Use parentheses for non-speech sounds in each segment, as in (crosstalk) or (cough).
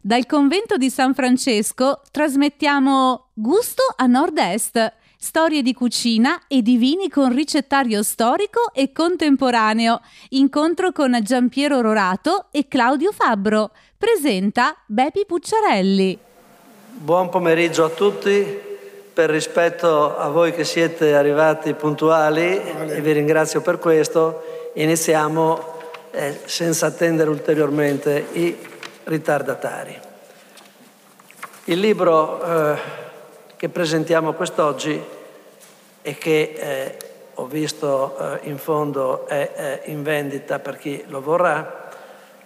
Dal convento di San Francesco trasmettiamo Gusto a Nord-Est, storie di cucina e di vini con ricettario storico e contemporaneo. Incontro con Giampiero Rorato e Claudio Fabbro. Presenta Bepi Pucciarelli. Buon pomeriggio a tutti. Per rispetto a voi che siete arrivati puntuali vale. e vi ringrazio per questo, iniziamo eh, senza attendere ulteriormente i ritardatari. Il libro eh, che presentiamo quest'oggi e che eh, ho visto eh, in fondo è in vendita per chi lo vorrà,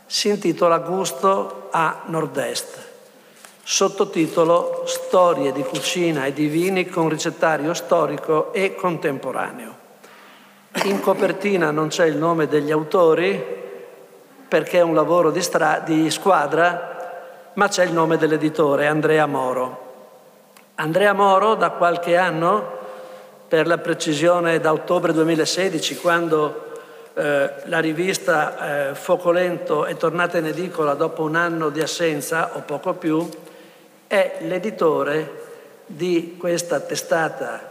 si intitola Gusto a Nord-Est, sottotitolo Storie di cucina e di vini con ricettario storico e contemporaneo. In copertina non c'è il nome degli autori perché è un lavoro di, stra- di squadra, ma c'è il nome dell'editore, Andrea Moro. Andrea Moro da qualche anno, per la precisione da ottobre 2016, quando eh, la rivista eh, Focolento è tornata in edicola dopo un anno di assenza o poco più, è l'editore di questa testata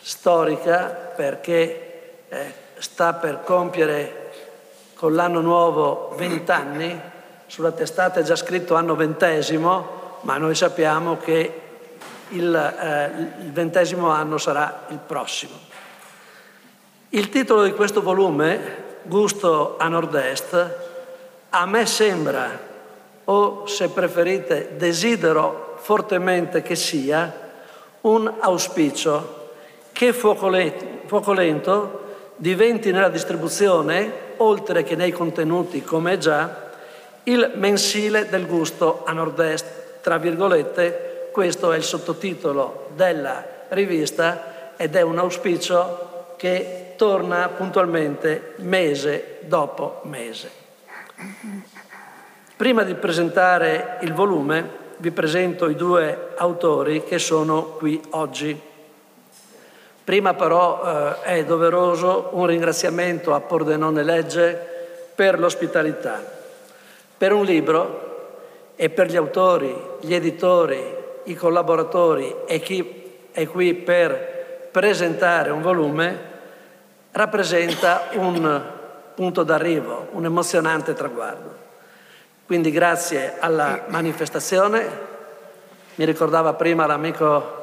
storica perché eh, sta per compiere con l'anno nuovo 20 anni, sulla testata è già scritto anno ventesimo, ma noi sappiamo che il, eh, il ventesimo anno sarà il prossimo. Il titolo di questo volume, Gusto a Nord-Est, a me sembra, o se preferite desidero fortemente che sia, un auspicio che Fuoco Lento diventi nella distribuzione oltre che nei contenuti come già, il mensile del gusto a nord-est, tra virgolette, questo è il sottotitolo della rivista ed è un auspicio che torna puntualmente mese dopo mese. Prima di presentare il volume vi presento i due autori che sono qui oggi. Prima però eh, è doveroso un ringraziamento a Pordenone Legge per l'ospitalità, per un libro e per gli autori, gli editori, i collaboratori e chi è qui per presentare un volume, rappresenta un punto d'arrivo, un emozionante traguardo. Quindi grazie alla manifestazione, mi ricordava prima l'amico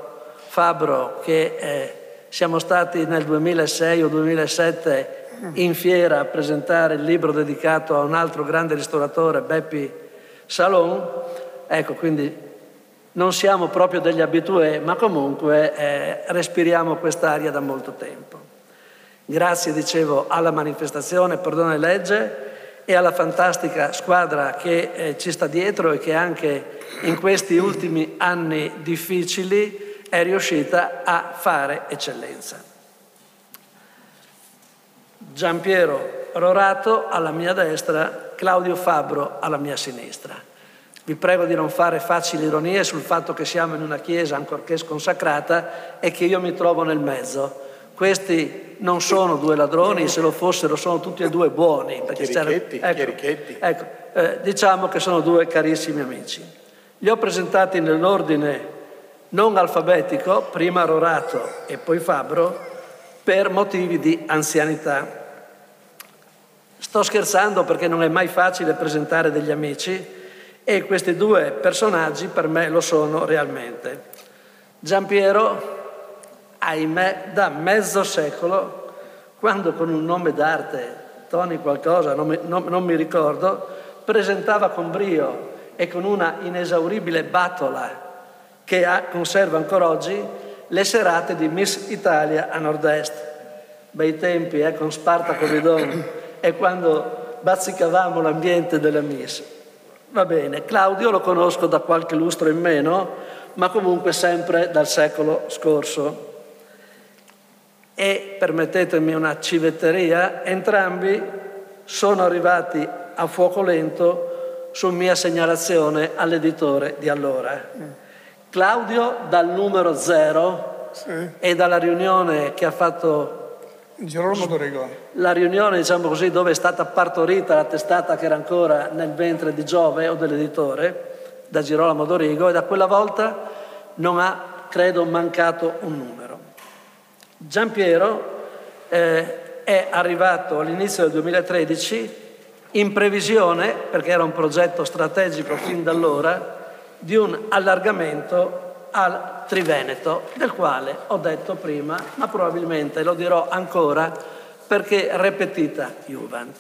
Fabro che eh, siamo stati nel 2006 o 2007 in fiera a presentare il libro dedicato a un altro grande ristoratore, Beppi Salon. Ecco, quindi non siamo proprio degli abitué, ma comunque eh, respiriamo quest'aria da molto tempo. Grazie, dicevo, alla manifestazione Perdone Legge e alla fantastica squadra che eh, ci sta dietro e che anche in questi ultimi anni difficili è riuscita a fare eccellenza. Giampiero Rorato alla mia destra, Claudio Fabbro alla mia sinistra. Vi prego di non fare facili ironie sul fatto che siamo in una chiesa ancorché sconsacrata e che io mi trovo nel mezzo. Questi non sono due ladroni, se lo fossero sono tutti e due buoni. Chierichetti, ecco, ecco eh, diciamo che sono due carissimi amici. Li ho presentati nell'ordine non alfabetico, prima Rorato e poi Fabbro, per motivi di anzianità. Sto scherzando perché non è mai facile presentare degli amici e questi due personaggi per me lo sono realmente. Giampiero, ahimè, da mezzo secolo, quando con un nome d'arte, Tony qualcosa, non mi, non, non mi ricordo, presentava con brio e con una inesauribile batola che ha, conserva ancora oggi le serate di Miss Italia a nord-est. Bei tempi, eh, con Spartaco Vidon, è quando bazzicavamo l'ambiente della Miss. Va bene, Claudio lo conosco da qualche lustro in meno, ma comunque sempre dal secolo scorso. E, permettetemi una civetteria, entrambi sono arrivati a fuoco lento su mia segnalazione all'editore di allora. Claudio dal numero zero sì. e dalla riunione che ha fatto Girolamo Dorigo. La riunione, diciamo così, dove è stata partorita la testata che era ancora nel ventre di Giove o dell'editore, da Girolamo Dorigo e da quella volta non ha, credo, mancato un numero. Giampiero eh, è arrivato all'inizio del 2013 in previsione, perché era un progetto strategico fin da allora, di un allargamento al Triveneto, del quale ho detto prima, ma probabilmente lo dirò ancora perché repetita Juvent.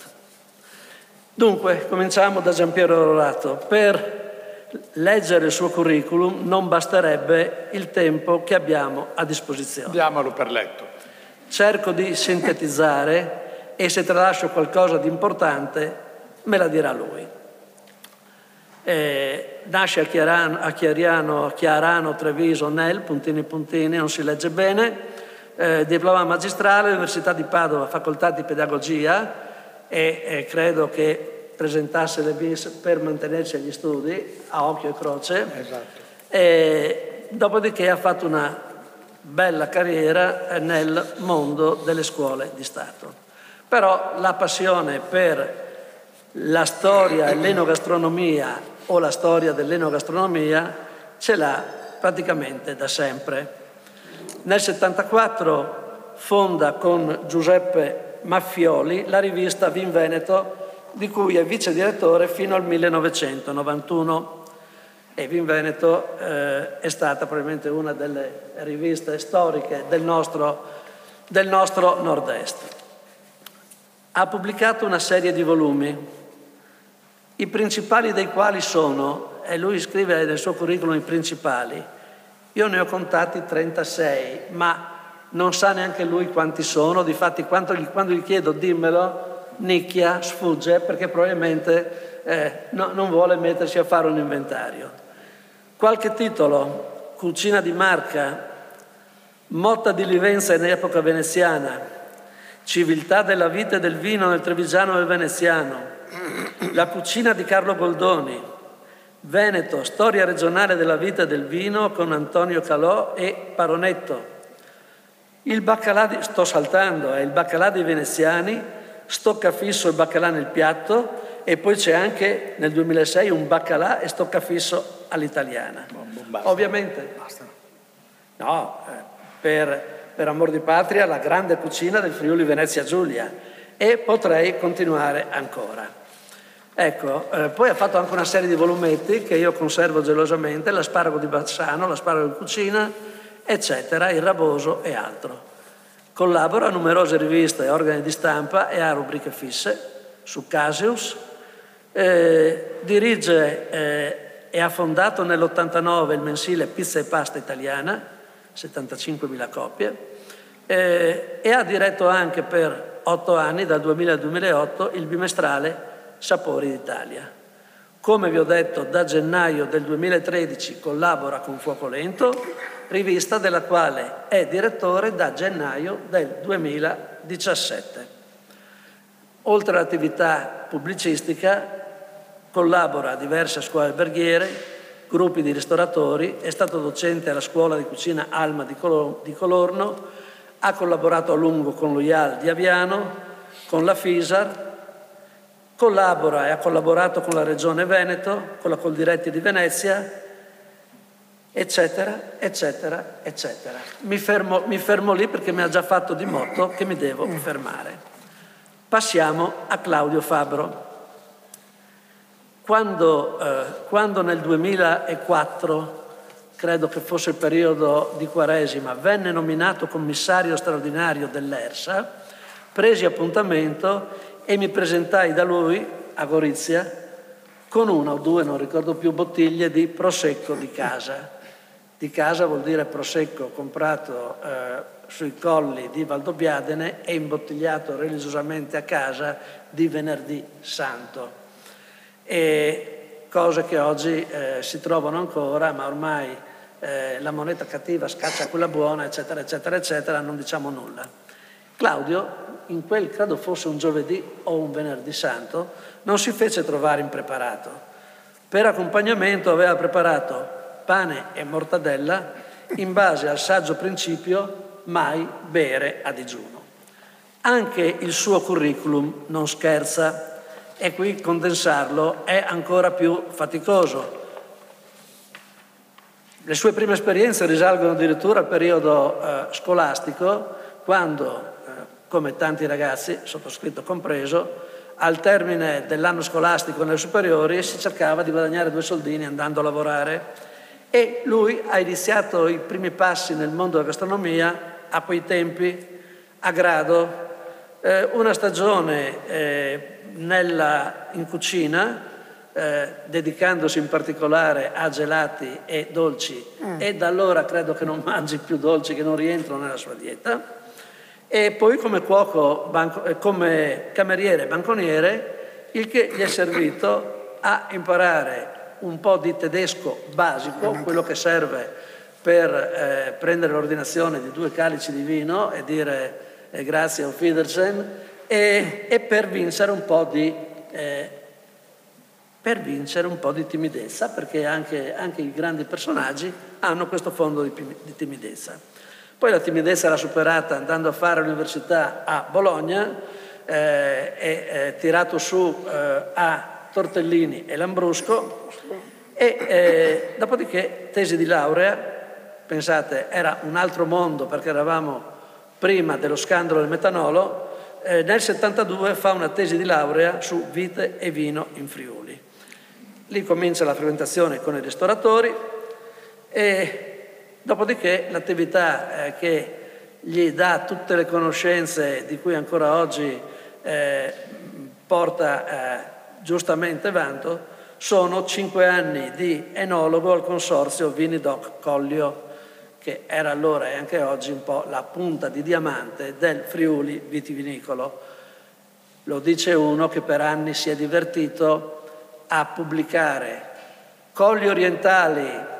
Dunque, cominciamo da Giampiero Rorato. Per leggere il suo curriculum non basterebbe il tempo che abbiamo a disposizione. Diamolo per letto. Cerco di sintetizzare e se tralascio qualcosa di importante me la dirà lui. Eh, nasce a Chiarano, a Chiariano, Chiarano, Treviso, Nel, puntini puntini, non si legge bene, eh, diploma magistrale, Università di Padova, facoltà di pedagogia e eh, credo che presentasse le bis per mantenersi agli studi a occhio e croce. Esatto. E, dopodiché ha fatto una bella carriera nel mondo delle scuole di Stato. Però la passione per la storia e l'enogastronomia o la storia dell'enogastronomia ce l'ha praticamente da sempre. Nel 1974 fonda con Giuseppe Maffioli la rivista Vin Veneto di cui è vice direttore fino al 1991 e Vin Veneto eh, è stata probabilmente una delle riviste storiche del nostro, del nostro nord-est. Ha pubblicato una serie di volumi i principali dei quali sono, e lui scrive nel suo curriculum i principali, io ne ho contati 36, ma non sa neanche lui quanti sono, difatti quando gli, quando gli chiedo dimmelo, nicchia, sfugge perché probabilmente eh, no, non vuole mettersi a fare un inventario. Qualche titolo, Cucina di Marca, Motta di Livenza in epoca veneziana, Civiltà della vita e del vino nel Trevigiano e del Veneziano, la cucina di Carlo Goldoni, Veneto, storia regionale della vita del vino con Antonio Calò e Paronetto. Il baccalà, di, sto saltando, è il baccalà dei veneziani, stoccafisso e baccalà nel piatto e poi c'è anche nel 2006 un baccalà e stoccafisso all'italiana. Basta. Ovviamente, Basta. no, eh, per, per amor di patria, la grande cucina del Friuli Venezia Giulia e potrei continuare ancora. Ecco, eh, poi ha fatto anche una serie di volumetti che io conservo gelosamente, l'asparago di Bassano, l'asparago di cucina, eccetera, il raboso e altro. Collabora a numerose riviste e organi di stampa e a rubriche fisse su Casius, eh, dirige eh, e ha fondato nell'89 il mensile Pizza e Pasta Italiana, 75.000 copie, eh, e ha diretto anche per otto anni, dal 2000 al 2008, il bimestrale Sapori d'Italia. Come vi ho detto, da gennaio del 2013 collabora con Fuoco Lento, rivista della quale è direttore da gennaio del 2017. Oltre all'attività pubblicistica, collabora a diverse scuole alberghiere, gruppi di ristoratori, è stato docente alla scuola di cucina Alma di Colorno, ha collaborato a lungo con lo IAL di Aviano, con la FISAR, collabora e ha collaborato con la Regione Veneto, con la Coldiretti di Venezia, eccetera, eccetera, eccetera. Mi fermo, mi fermo lì perché mi ha già fatto di motto che mi devo fermare. Passiamo a Claudio Fabro. Quando, eh, quando nel 2004, credo che fosse il periodo di Quaresima, venne nominato commissario straordinario dell'ERSA, presi appuntamento e mi presentai da lui a Gorizia con una o due, non ricordo più, bottiglie di prosecco di casa. Di casa vuol dire prosecco comprato eh, sui colli di Valdobbiadene e imbottigliato religiosamente a casa di venerdì santo. E cose che oggi eh, si trovano ancora, ma ormai eh, la moneta cattiva scaccia quella buona, eccetera, eccetera, eccetera, non diciamo nulla. Claudio, in quel credo fosse un giovedì o un venerdì santo, non si fece trovare impreparato. Per accompagnamento aveva preparato pane e mortadella in base al saggio principio mai bere a digiuno. Anche il suo curriculum non scherza e qui condensarlo è ancora più faticoso. Le sue prime esperienze risalgono addirittura al periodo eh, scolastico, quando, eh, come tanti ragazzi, sottoscritto compreso, al termine dell'anno scolastico nelle superiori si cercava di guadagnare due soldini andando a lavorare. E lui ha iniziato i primi passi nel mondo della gastronomia a quei tempi a grado, eh, una stagione eh, nella, in cucina eh, dedicandosi in particolare a gelati e dolci. Mm. e da allora credo che non mangi più dolci che non rientrano nella sua dieta. E poi come cuoco, banco, eh, come cameriere banconiere, il che gli è servito a imparare un po' di tedesco basico, quello che serve per eh, prendere l'ordinazione di due calici di vino e dire eh, grazie auf Wiedersehen e, e per vincere un po' di eh, per vincere un po' di timidezza, perché anche, anche i grandi personaggi hanno questo fondo di, di timidezza. Poi la timidezza era superata andando a fare l'università a Bologna eh, eh, tirato su eh, a Tortellini e Lambrusco e eh, dopodiché tesi di laurea, pensate era un altro mondo perché eravamo prima dello scandalo del metanolo, eh, nel 72 fa una tesi di laurea su vite e vino in Friuli. Lì comincia la frequentazione con i ristoratori e dopodiché l'attività eh, che gli dà tutte le conoscenze di cui ancora oggi eh, porta eh, giustamente vanto sono cinque anni di enologo al consorzio Vinidoc Collio, che era allora e anche oggi un po' la punta di diamante del Friuli vitivinicolo. Lo dice uno che per anni si è divertito a pubblicare Colli orientali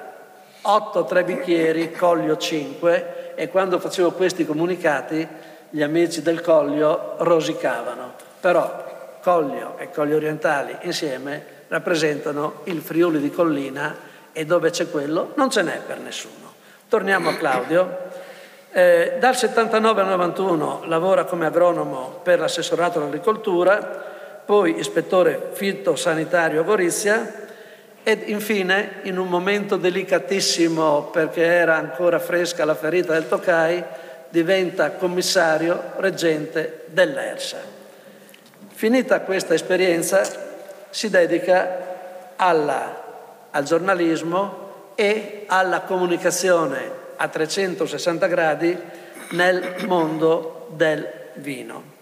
8 tre bicchieri, Collio 5 e quando facevo questi comunicati gli amici del Collio rosicavano. Però Collio e Colli orientali insieme rappresentano il Friuli di Collina e dove c'è quello non ce n'è per nessuno. Torniamo a Claudio. Eh, dal 79 al 91 lavora come agronomo per l'assessorato all'agricoltura, poi ispettore fitosanitario a Gorizia ed infine, in un momento delicatissimo perché era ancora fresca la ferita del Tokai, diventa commissario reggente dell'ERSA. Finita questa esperienza, si dedica alla, al giornalismo e alla comunicazione a 360 gradi nel mondo del vino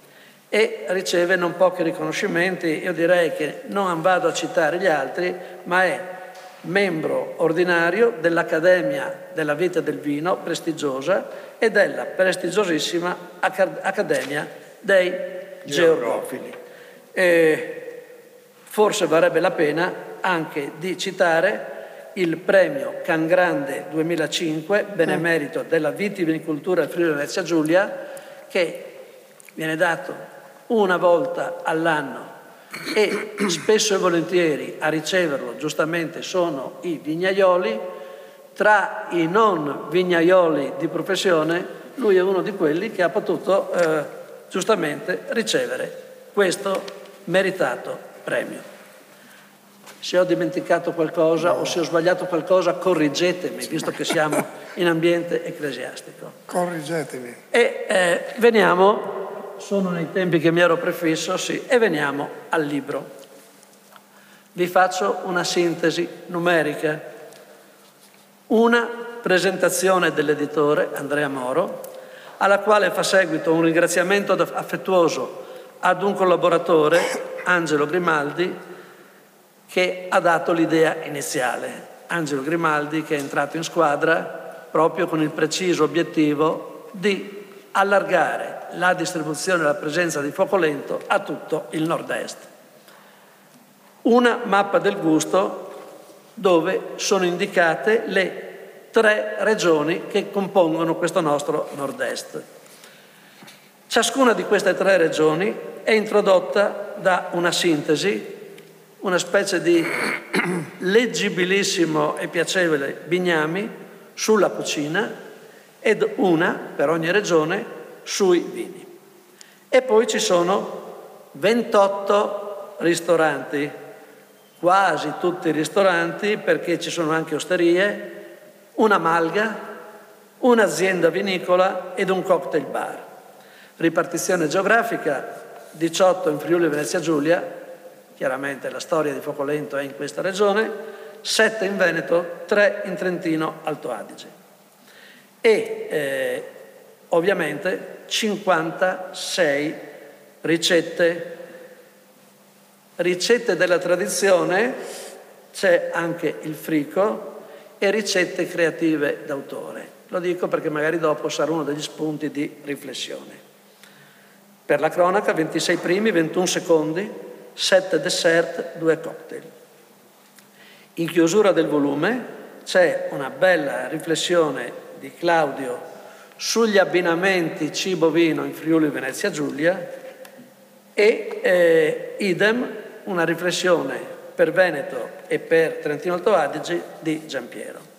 e riceve non pochi riconoscimenti. Io direi che non vado a citare gli altri, ma è membro ordinario dell'Accademia della Vita del Vino, prestigiosa, e della prestigiosissima Accademia dei Geografili. E forse varrebbe la pena anche di citare il premio Can Grande 2005, benemerito della vitivinicoltura Friuli Venezia Giulia, che viene dato una volta all'anno e spesso e volentieri a riceverlo giustamente sono i vignaioli, tra i non vignaioli di professione lui è uno di quelli che ha potuto eh, giustamente ricevere questo meritato premio. Se ho dimenticato qualcosa no. o se ho sbagliato qualcosa, corrigetemi, visto che siamo in ambiente ecclesiastico. Corrigetemi. E eh, veniamo sono nei tempi che mi ero prefisso, sì, e veniamo al libro. Vi faccio una sintesi numerica. Una presentazione dell'editore Andrea Moro, alla quale fa seguito un ringraziamento affettuoso ad un collaboratore, Angelo Grimaldi, che ha dato l'idea iniziale. Angelo Grimaldi che è entrato in squadra proprio con il preciso obiettivo di allargare la distribuzione e la presenza di fuoco lento a tutto il nord-est. Una mappa del gusto dove sono indicate le tre regioni che compongono questo nostro nord-est. Ciascuna di queste tre regioni è introdotta da una sintesi, una specie di (clears throat) leggibilissimo e piacevole bignami sulla cucina ed una per ogni regione sui vini. E poi ci sono 28 ristoranti, quasi tutti ristoranti perché ci sono anche osterie, una malga, un'azienda vinicola ed un cocktail bar. Ripartizione geografica, 18 in Friuli Venezia Giulia, chiaramente la storia di Focolento è in questa regione, 7 in Veneto, 3 in Trentino Alto Adige. E eh, ovviamente 56 ricette, ricette della tradizione, c'è anche il frico e ricette creative d'autore. Lo dico perché magari dopo sarà uno degli spunti di riflessione. Per la cronaca 26 primi, 21 secondi, 7 dessert, 2 cocktail. In chiusura del volume c'è una bella riflessione di Claudio sugli abbinamenti cibo-vino in Friuli Venezia Giulia e eh, idem una riflessione per Veneto e per Trentino Alto Adige di Giampiero.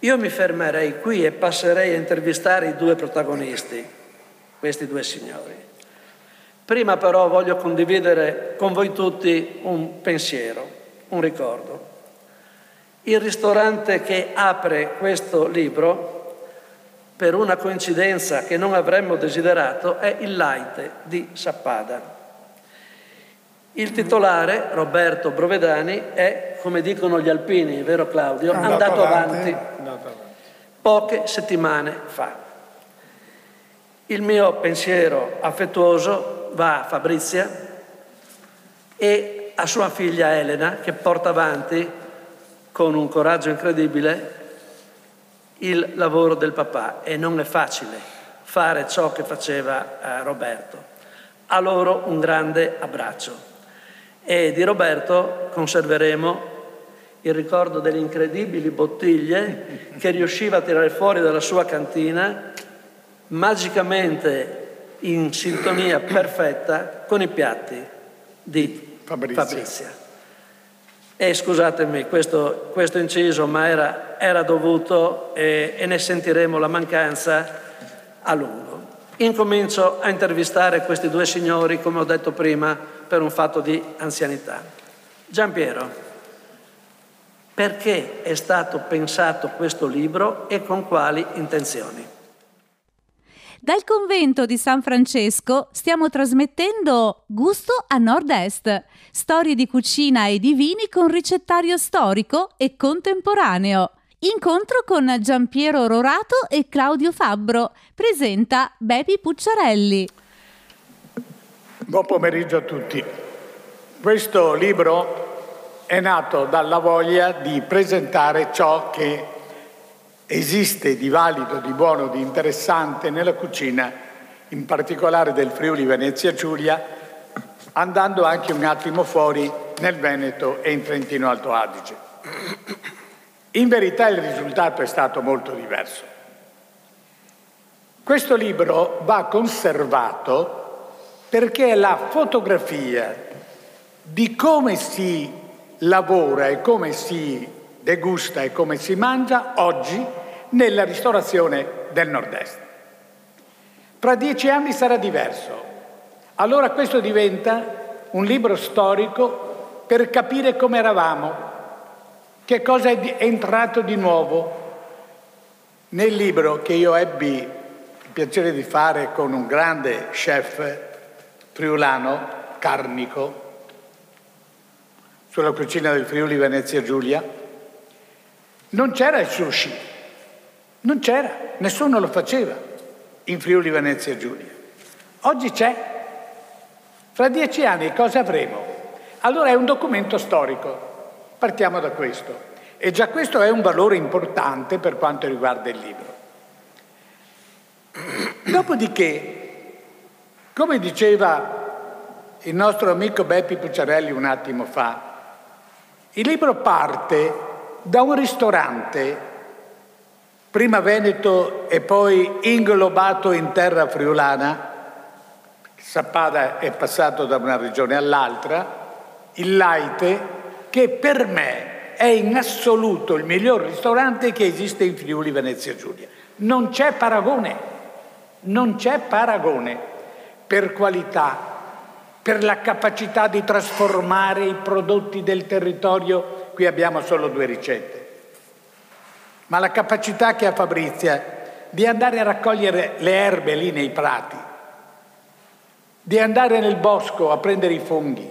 Io mi fermerei qui e passerei a intervistare i due protagonisti, questi due signori. Prima però voglio condividere con voi tutti un pensiero, un ricordo. Il ristorante che apre questo libro, per una coincidenza che non avremmo desiderato, è il Laite di Sappada. Il titolare, Roberto Brovedani, è, come dicono gli alpini, vero Claudio, andato, andato avanti, avanti poche settimane fa. Il mio pensiero affettuoso va a Fabrizia e a sua figlia Elena che porta avanti con un coraggio incredibile il lavoro del papà e non è facile fare ciò che faceva eh, Roberto. A loro un grande abbraccio e di Roberto conserveremo il ricordo delle incredibili bottiglie che riusciva a tirare fuori dalla sua cantina magicamente in sintonia perfetta con i piatti di Fabrizia. Fabrizia. E scusatemi questo, questo inciso, ma era, era dovuto e, e ne sentiremo la mancanza a lungo. Incomincio a intervistare questi due signori, come ho detto prima, per un fatto di anzianità. Giampiero, perché è stato pensato questo libro e con quali intenzioni? Dal convento di San Francesco stiamo trasmettendo Gusto a Nord-Est, storie di cucina e di vini con ricettario storico e contemporaneo. Incontro con Giampiero Rorato e Claudio Fabbro. Presenta Bepi Pucciarelli. Buon pomeriggio a tutti. Questo libro è nato dalla voglia di presentare ciò che esiste di valido, di buono, di interessante nella cucina, in particolare del Friuli Venezia Giulia, andando anche un attimo fuori nel Veneto e in Trentino Alto Adige. In verità il risultato è stato molto diverso. Questo libro va conservato perché è la fotografia di come si lavora e come si degusta e come si mangia oggi nella ristorazione del nord-est. Fra dieci anni sarà diverso. Allora questo diventa un libro storico per capire come eravamo, che cosa è entrato di nuovo. Nel libro che io ebbi il piacere di fare con un grande chef friulano, Carnico, sulla cucina del Friuli Venezia Giulia, non c'era il sushi, non c'era, nessuno lo faceva in Friuli Venezia Giulia. Oggi c'è. Fra dieci anni cosa avremo? Allora è un documento storico, partiamo da questo. E già questo è un valore importante per quanto riguarda il libro. Dopodiché, come diceva il nostro amico Beppi Pucciarelli un attimo fa, il libro parte da un ristorante, prima Veneto e poi inglobato in terra friulana, Sappada è passato da una regione all'altra, il Laite, che per me è in assoluto il miglior ristorante che esiste in Friuli Venezia Giulia. Non c'è paragone, non c'è paragone per qualità, per la capacità di trasformare i prodotti del territorio Qui abbiamo solo due ricette. Ma la capacità che ha Fabrizia di andare a raccogliere le erbe lì nei prati, di andare nel bosco a prendere i funghi,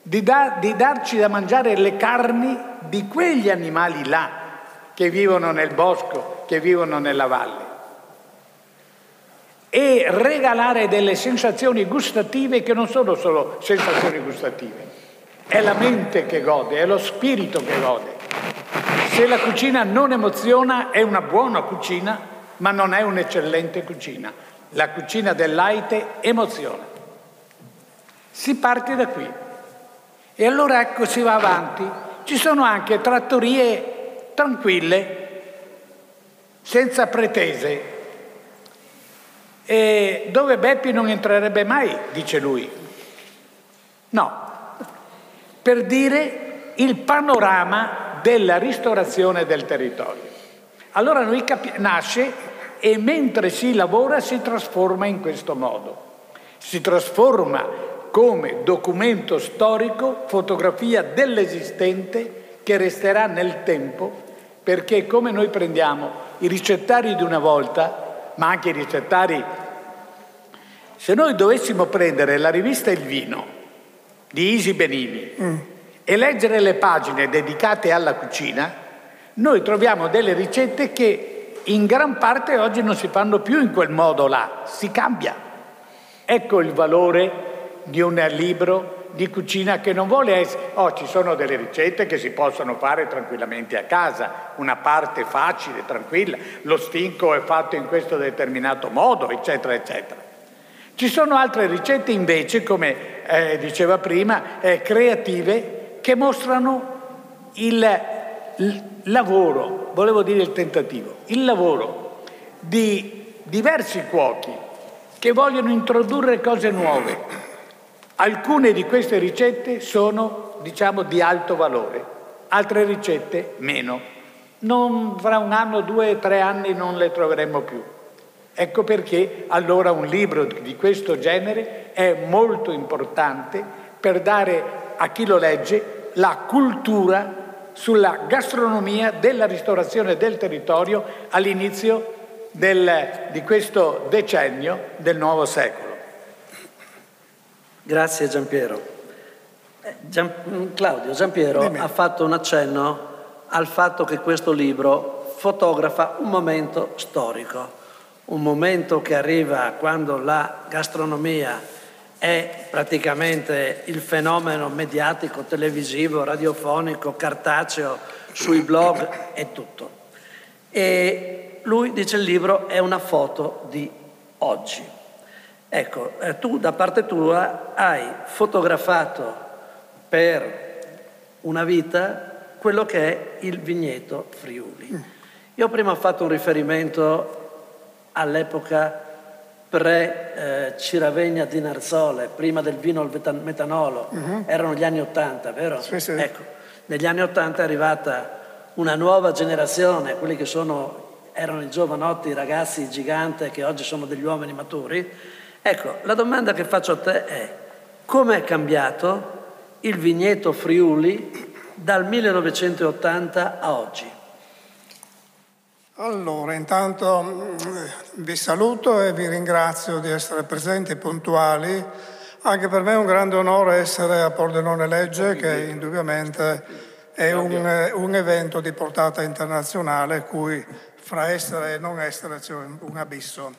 di, da, di darci da mangiare le carni di quegli animali là che vivono nel bosco, che vivono nella valle e regalare delle sensazioni gustative che non sono solo sensazioni gustative, è la mente che gode, è lo spirito che gode. Se la cucina non emoziona è una buona cucina, ma non è un'eccellente cucina. La cucina dell'aite emoziona. Si parte da qui. E allora ecco si va avanti. Ci sono anche trattorie tranquille, senza pretese, e dove Beppi non entrerebbe mai, dice lui. No, per dire il panorama della ristorazione del territorio. Allora lui capi- nasce e mentre si lavora si trasforma in questo modo. Si trasforma come documento storico, fotografia dell'esistente che resterà nel tempo, perché come noi prendiamo i ricettari di una volta ma anche i ricettari. Se noi dovessimo prendere la rivista Il Vino di Isi Benini mm. E leggere le pagine dedicate alla cucina, noi troviamo delle ricette che in gran parte oggi non si fanno più in quel modo là, si cambia. Ecco il valore di un libro di cucina che non vuole essere... Oh, ci sono delle ricette che si possono fare tranquillamente a casa, una parte facile, tranquilla, lo stinco è fatto in questo determinato modo, eccetera, eccetera. Ci sono altre ricette invece, come eh, diceva prima, eh, creative, che mostrano il, lavoro, volevo dire il tentativo, il lavoro di diversi cuochi che vogliono introdurre cose nuove, Alcune di queste ricette sono, diciamo, di alto valore, altre ricette meno. Non, fra un anno, due, tre anni non le troveremo più. Ecco perché allora un libro di questo genere è molto importante per dare a chi lo legge la cultura sulla gastronomia della ristorazione del territorio all'inizio del, di questo decennio del nuovo secolo. Grazie Giampiero. Eh, Gian, mm, Claudio, Giampiero Dimmi. ha fatto un accenno al fatto che questo libro fotografa un momento storico, un momento che arriva quando la gastronomia è praticamente il fenomeno mediatico, televisivo, radiofonico, cartaceo, sui blog e tutto. E lui dice il libro è una foto di oggi. Ecco, eh, tu da parte tua hai fotografato per una vita quello che è il vigneto Friuli. Io prima ho fatto un riferimento all'epoca pre-Ciravegna eh, di Narzole, prima del vino al metanolo, uh-huh. erano gli anni Ottanta, vero? Sì, sì. Ecco, negli anni Ottanta è arrivata una nuova generazione, quelli che sono, erano i giovanotti, i ragazzi giganti che oggi sono degli uomini maturi, Ecco, la domanda che faccio a te è come è cambiato il vigneto Friuli dal 1980 a oggi? Allora, intanto mm, vi saluto e vi ringrazio di essere presenti e puntuali. Anche per me è un grande onore essere a Pordenone Legge, che indubbiamente è un, un evento di portata internazionale, cui fra essere e non essere c'è un abisso.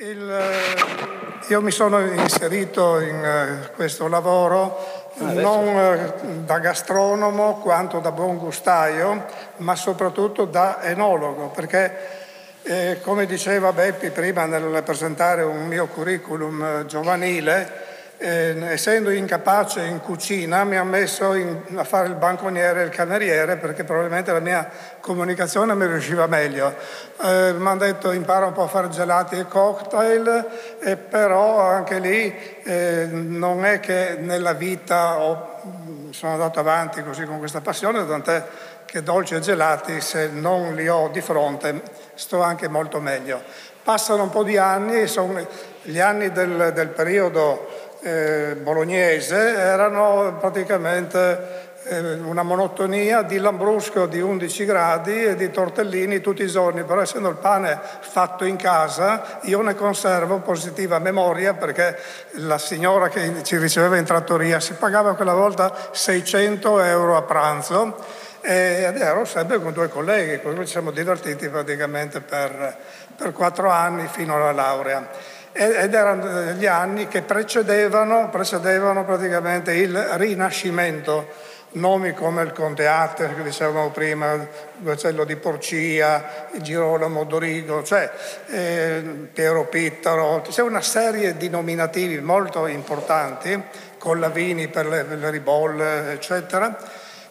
Il, eh, io mi sono inserito in uh, questo lavoro non uh, da gastronomo quanto da buon gustaio, ma soprattutto da enologo, perché eh, come diceva Beppi prima nel presentare un mio curriculum giovanile, eh, essendo incapace in cucina mi ha messo in, a fare il banconiere e il cameriere perché probabilmente la mia comunicazione mi riusciva meglio. Eh, mi hanno detto impara un po' a fare gelati e cocktail, e però anche lì eh, non è che nella vita ho, sono andato avanti così con questa passione, tant'è che dolci e gelati se non li ho di fronte sto anche molto meglio. Passano un po' di anni, sono gli anni del, del periodo eh, bolognese erano praticamente eh, una monotonia di lambrusco di 11 gradi e di tortellini tutti i giorni, però essendo il pane fatto in casa io ne conservo positiva memoria perché la signora che ci riceveva in trattoria si pagava quella volta 600 euro a pranzo ed ero sempre con due colleghi, cui ci siamo divertiti praticamente per, per quattro anni fino alla laurea ed erano gli anni che precedevano, precedevano praticamente il Rinascimento. Nomi come il Conte Atte, che dicevamo prima, Guacello di Porcia, Girolamo Dorigo, cioè eh, Piero Pittaro, c'è una serie di nominativi molto importanti, Collavini per le, le ribolle, eccetera,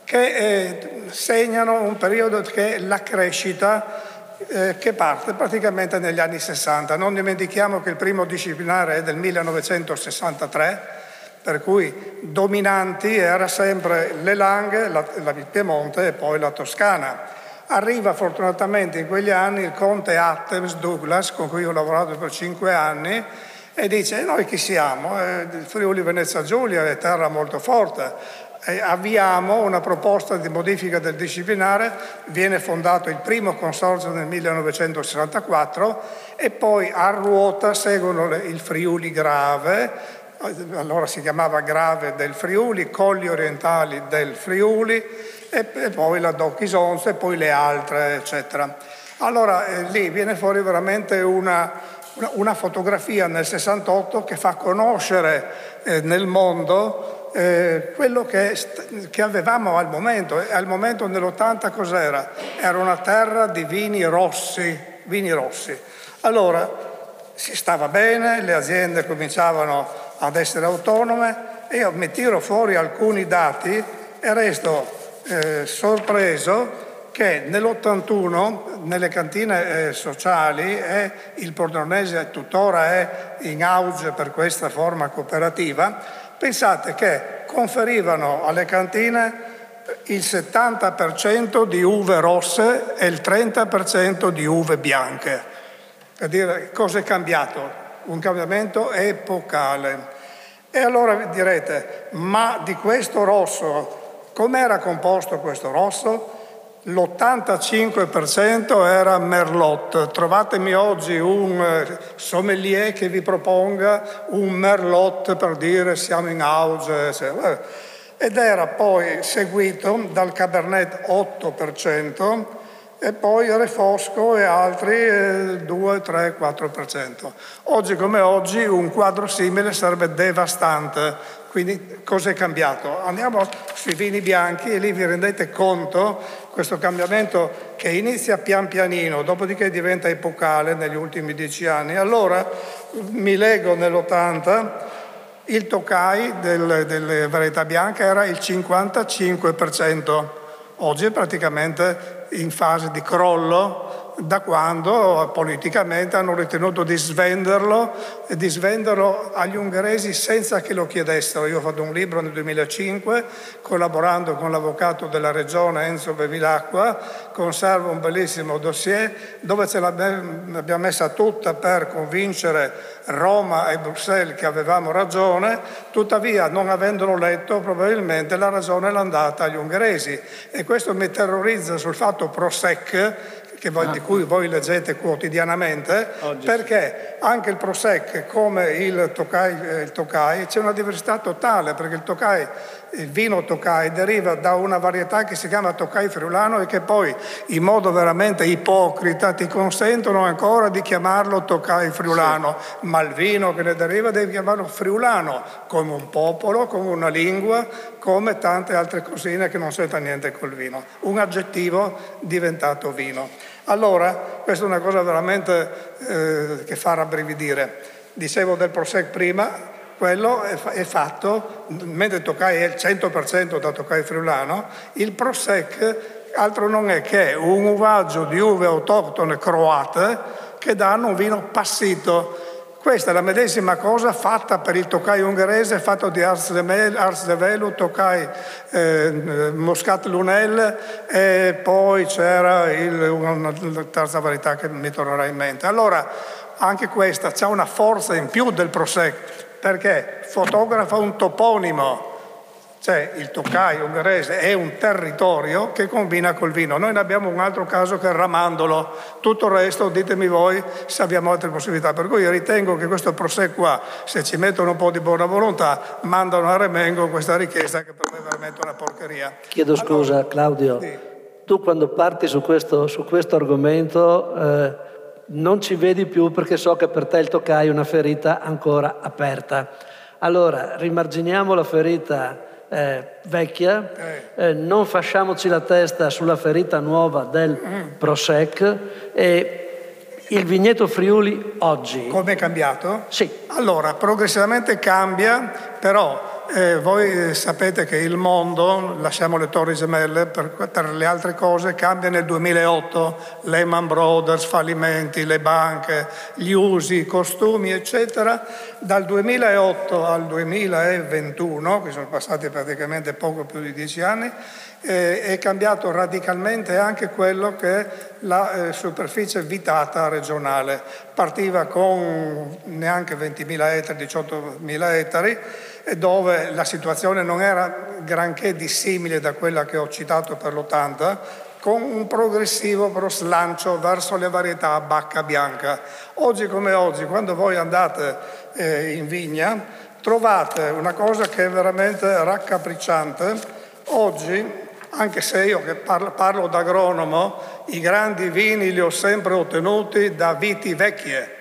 che eh, segnano un periodo che è la crescita eh, che parte praticamente negli anni 60. Non dimentichiamo che il primo disciplinare è del 1963, per cui dominanti era sempre le Langhe, la, la, il Piemonte e poi la Toscana. Arriva fortunatamente in quegli anni il conte Attems Douglas, con cui ho lavorato per cinque anni, e dice, noi chi siamo? Eh, Friuli Venezia Giulia è terra molto forte, avviamo una proposta di modifica del disciplinare, viene fondato il primo consorzio nel 1964 e poi a ruota seguono il Friuli Grave, allora si chiamava Grave del Friuli, Colli Orientali del Friuli e, poi la Doc Isonze e poi le altre, eccetera. Allora eh, lì viene fuori veramente una, una, una, fotografia nel 68 che fa conoscere eh, nel mondo eh, quello che, che, avevamo al momento. E al momento nell'80 cos'era? Era una terra di vini rossi, vini rossi. Allora si stava bene, le aziende cominciavano ad essere autonome e io mi tiro fuori alcuni dati e resto eh, sorpreso che nell'81 nelle cantine eh, sociali eh, il pordenonese tuttora è in auge per questa forma cooperativa, pensate che conferivano alle cantine il 70% di uve rosse e il 30% di uve bianche. Per dire cosa è cambiato? un cambiamento epocale. E allora direte, ma di questo rosso, com'era composto questo rosso? L'85% era Merlot. Trovatemi oggi un eh, sommelier che vi proponga un Merlot per dire siamo in auge. Ed era poi seguito dal Cabernet 8%, e poi Refosco e altri 2, 3, 4%. Oggi come oggi un quadro simile sarebbe devastante. Quindi cosa è cambiato? Andiamo sui vini bianchi e lì vi rendete conto questo cambiamento che inizia pian pianino, dopodiché diventa epocale negli ultimi dieci anni. Allora mi leggo nell'80, il Tokai del, delle varietà bianche era il 55%, oggi è praticamente in fase di crollo da quando politicamente hanno ritenuto di svenderlo e di svenderlo agli ungheresi senza che lo chiedessero. Io ho fatto un libro nel 2005 collaborando con l'avvocato della regione Enzo Bevilacqua, conservo un bellissimo dossier dove ce l'abbiamo messa tutta per convincere Roma e Bruxelles che avevamo ragione, tuttavia non avendolo letto probabilmente la ragione l'ha andata agli ungheresi e questo mi terrorizza sul fatto Prosec voi, di cui voi leggete quotidianamente, Oggi. perché anche il Prosec come il Tokai, eh, il Tokai c'è una diversità totale, perché il Tokai il vino Tokai deriva da una varietà che si chiama Tokai friulano e che poi in modo veramente ipocrita ti consentono ancora di chiamarlo Tokai friulano, sì. ma il vino che ne deriva devi chiamarlo friulano, come un popolo, come una lingua, come tante altre cosine che non c'entra niente col vino. Un aggettivo diventato vino. Allora, questa è una cosa veramente eh, che fa rabbrividire. Dicevo del Prosec prima, quello è, fatto, mentre Tokai è il 100% da Tokai friulano, il Prosec altro non è che un uvaggio di uve autoctone croate che danno un vino passito. Questa è la medesima cosa fatta per il Tokai ungherese, fatto di Ars de Velu, Tokai eh, Moscat Lunel e poi c'era il, una terza varietà che mi tornerà in mente. Allora, anche questa ha una forza in più del Prosec perché fotografa un toponimo, cioè il Toccai ungherese è un territorio che combina col vino. Noi ne abbiamo un altro caso che è il Ramandolo, tutto il resto ditemi voi se abbiamo altre possibilità. Per cui io ritengo che questo Prosecco qua, se ci mettono un po' di buona volontà, mandano a Remengo questa richiesta che per me è veramente una porcheria. Chiedo scusa allora, Claudio, sì. tu quando parti su questo, su questo argomento eh, non ci vedi più perché so che per te il Toccai è una ferita ancora aperta. Allora, rimarginiamo la ferita eh, vecchia, eh, non fasciamoci la testa sulla ferita nuova del Prosec e il vigneto Friuli oggi. Come è cambiato? Sì. Allora, progressivamente cambia, però eh, voi sapete che il mondo, lasciamo le torri gemelle, per, per, le altre cose cambia nel 2008, Lehman Brothers, fallimenti, le banche, gli usi, i costumi, eccetera. Dal 2008 al 2021, che sono passati praticamente poco più di dieci anni, eh, è cambiato radicalmente anche quello che è la eh, superficie vitata regionale. Partiva con neanche 20.000 ettari, 18.000 ettari, dove la situazione non era granché dissimile da quella che ho citato per l'80, con un progressivo però slancio verso le varietà a bacca bianca. Oggi come oggi, quando voi andate eh, in vigna, trovate una cosa che è veramente raccapricciante. Oggi, anche se io che parlo, parlo da agronomo, i grandi vini li ho sempre ottenuti da viti vecchie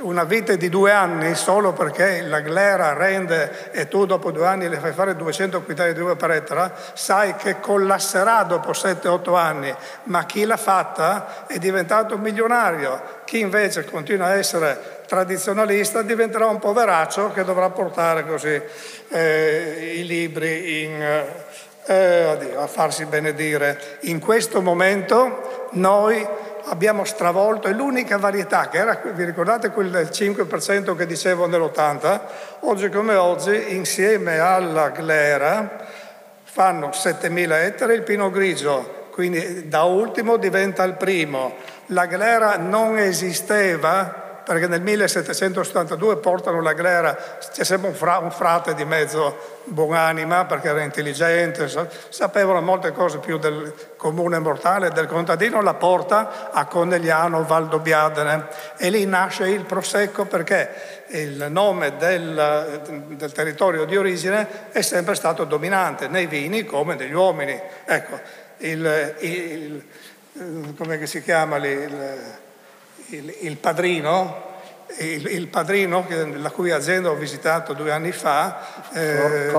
una vite di due anni solo perché la glera rende e tu dopo due anni le fai fare 200 quintali di uva per ettaro, sai che collasserà dopo 7-8 anni, ma chi l'ha fatta è diventato milionario, chi invece continua a essere tradizionalista diventerà un poveraccio che dovrà portare così eh, i libri in, eh, a farsi benedire. In questo momento noi abbiamo stravolto, è l'unica varietà che era, vi ricordate quel 5% che dicevo nell'80? Oggi come oggi, insieme alla glera, fanno 7.000 ettari il pino grigio, quindi da ultimo diventa il primo. La glera non esisteva perché nel 1772 portano la glera, c'è sempre un, fra, un frate di mezzo buonanima perché era intelligente, sapevano molte cose più del comune mortale, del contadino, la porta a Conegliano, Valdobbiadene e lì nasce il Prosecco perché il nome del, del territorio di origine è sempre stato dominante nei vini come negli uomini. Ecco, il, il, come si chiama lì? Il, il, il padrino, il, il padrino la cui azienda ho visitato due anni fa, eh,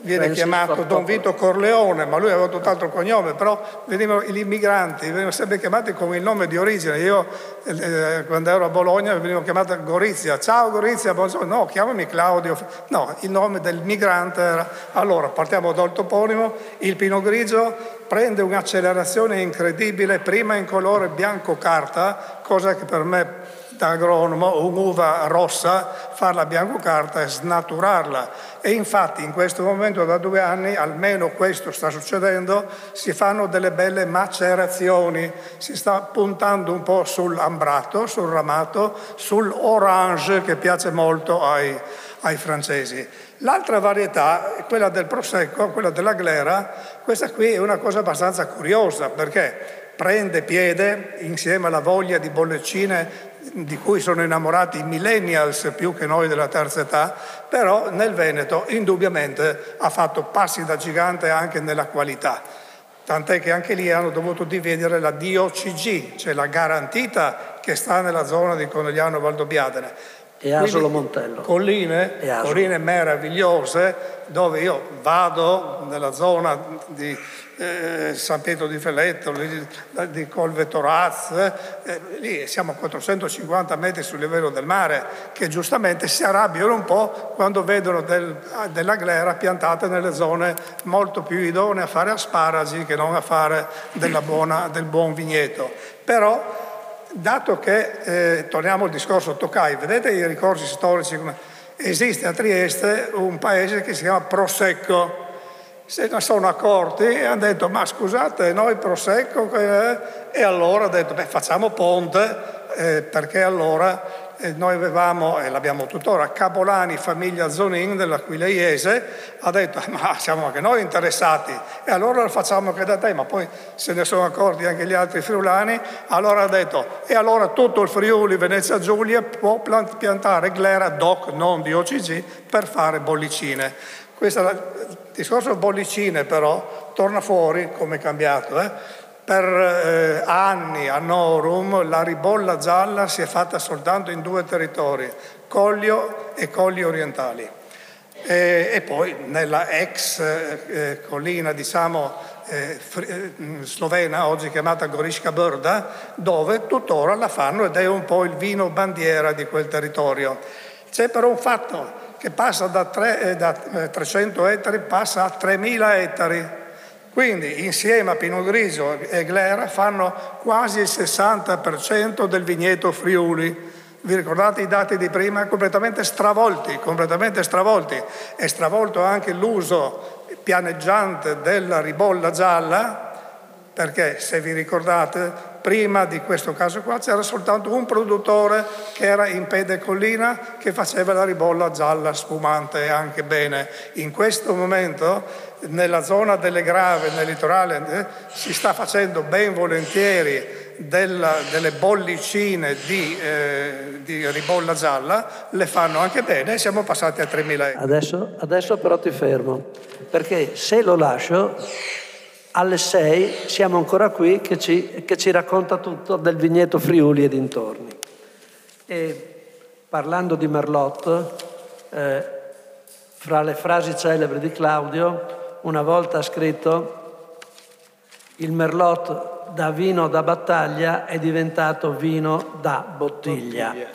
viene chiamato Don Vito Corleone, ma lui aveva tutt'altro cognome, però venivano gli immigranti, venivano sempre chiamati come il nome di origine. Io eh, quando ero a Bologna venivo chiamata Gorizia, ciao Gorizia, buongiorno, no, chiamami Claudio, no, il nome del migrante era... Allora, partiamo dal toponimo, il Pino Grigio prende un'accelerazione incredibile, prima in colore bianco carta, cosa che per me da agronomo un'uva rossa, farla bianco carta e snaturarla. E infatti in questo momento da due anni, almeno questo sta succedendo, si fanno delle belle macerazioni, si sta puntando un po' sull'ambrato, sul ramato, sull'orange che piace molto ai, ai francesi. L'altra varietà quella del prosecco, quella della glera, questa qui è una cosa abbastanza curiosa perché prende piede insieme alla voglia di bolleccine di cui sono innamorati i millennials più che noi della terza età, però nel Veneto indubbiamente ha fatto passi da gigante anche nella qualità. Tant'è che anche lì hanno dovuto dividere la DOCG, cioè la garantita che sta nella zona di Conegliano Valdobbiadene. E Asolo Montello. Colline, colline meravigliose dove io vado nella zona di eh, San Pietro di Feletto, di Colvetoraz, eh, lì siamo a 450 metri sul livello del mare, che giustamente si arrabbiano un po' quando vedono del, della glera piantata nelle zone molto più idonee a fare asparagi che non a fare buona, del buon vigneto. Però, dato che, eh, torniamo al discorso Toccai, vedete i ricorsi storici, esiste a Trieste un paese che si chiama Prosecco, se ne sono accorti e hanno detto ma scusate noi Prosecco eh? e allora hanno detto beh facciamo ponte eh, perché allora noi avevamo, e l'abbiamo tuttora, Capolani, famiglia Zonin della Quileiese, ha detto ma siamo anche noi interessati e allora lo facciamo anche da te, ma poi se ne sono accorti anche gli altri friulani, allora ha detto e allora tutto il Friuli Venezia Giulia può piantare glera DOC, non di OCG, per fare bollicine. Questo, il discorso bollicine però torna fuori come è cambiato. Eh? Per eh, anni a Norum la ribolla gialla si è fatta soltanto in due territori, Coglio e Colli orientali. E, e poi nella ex eh, collina, diciamo, eh, mm, slovena, oggi chiamata Goriška Brda, dove tuttora la fanno ed è un po' il vino bandiera di quel territorio. C'è però un fatto che passa da, tre, eh, da 300 eh, ettari, passa a 3000 ettari quindi insieme a Pinot Grigio e Glera fanno quasi il 60% del vigneto Friuli. Vi ricordate i dati di prima? Completamente stravolti, completamente stravolti. È stravolto anche l'uso pianeggiante della ribolla gialla, perché se vi ricordate prima di questo caso qua c'era soltanto un produttore che era in Pede Collina che faceva la ribolla gialla spumante anche bene. In questo momento nella zona delle grave, nel litorale, eh, si sta facendo ben volentieri della, delle bollicine di, eh, di, ribolla gialla, le fanno anche bene e siamo passati a 3.000 euro. Adesso, adesso però ti fermo, perché se lo lascio alle 6 siamo ancora qui che ci, che ci racconta tutto del vigneto Friuli e dintorni. E parlando di Merlot, eh, fra le frasi celebri di Claudio, una volta scritto il merlot da vino da battaglia è diventato vino da bottiglia. bottiglia.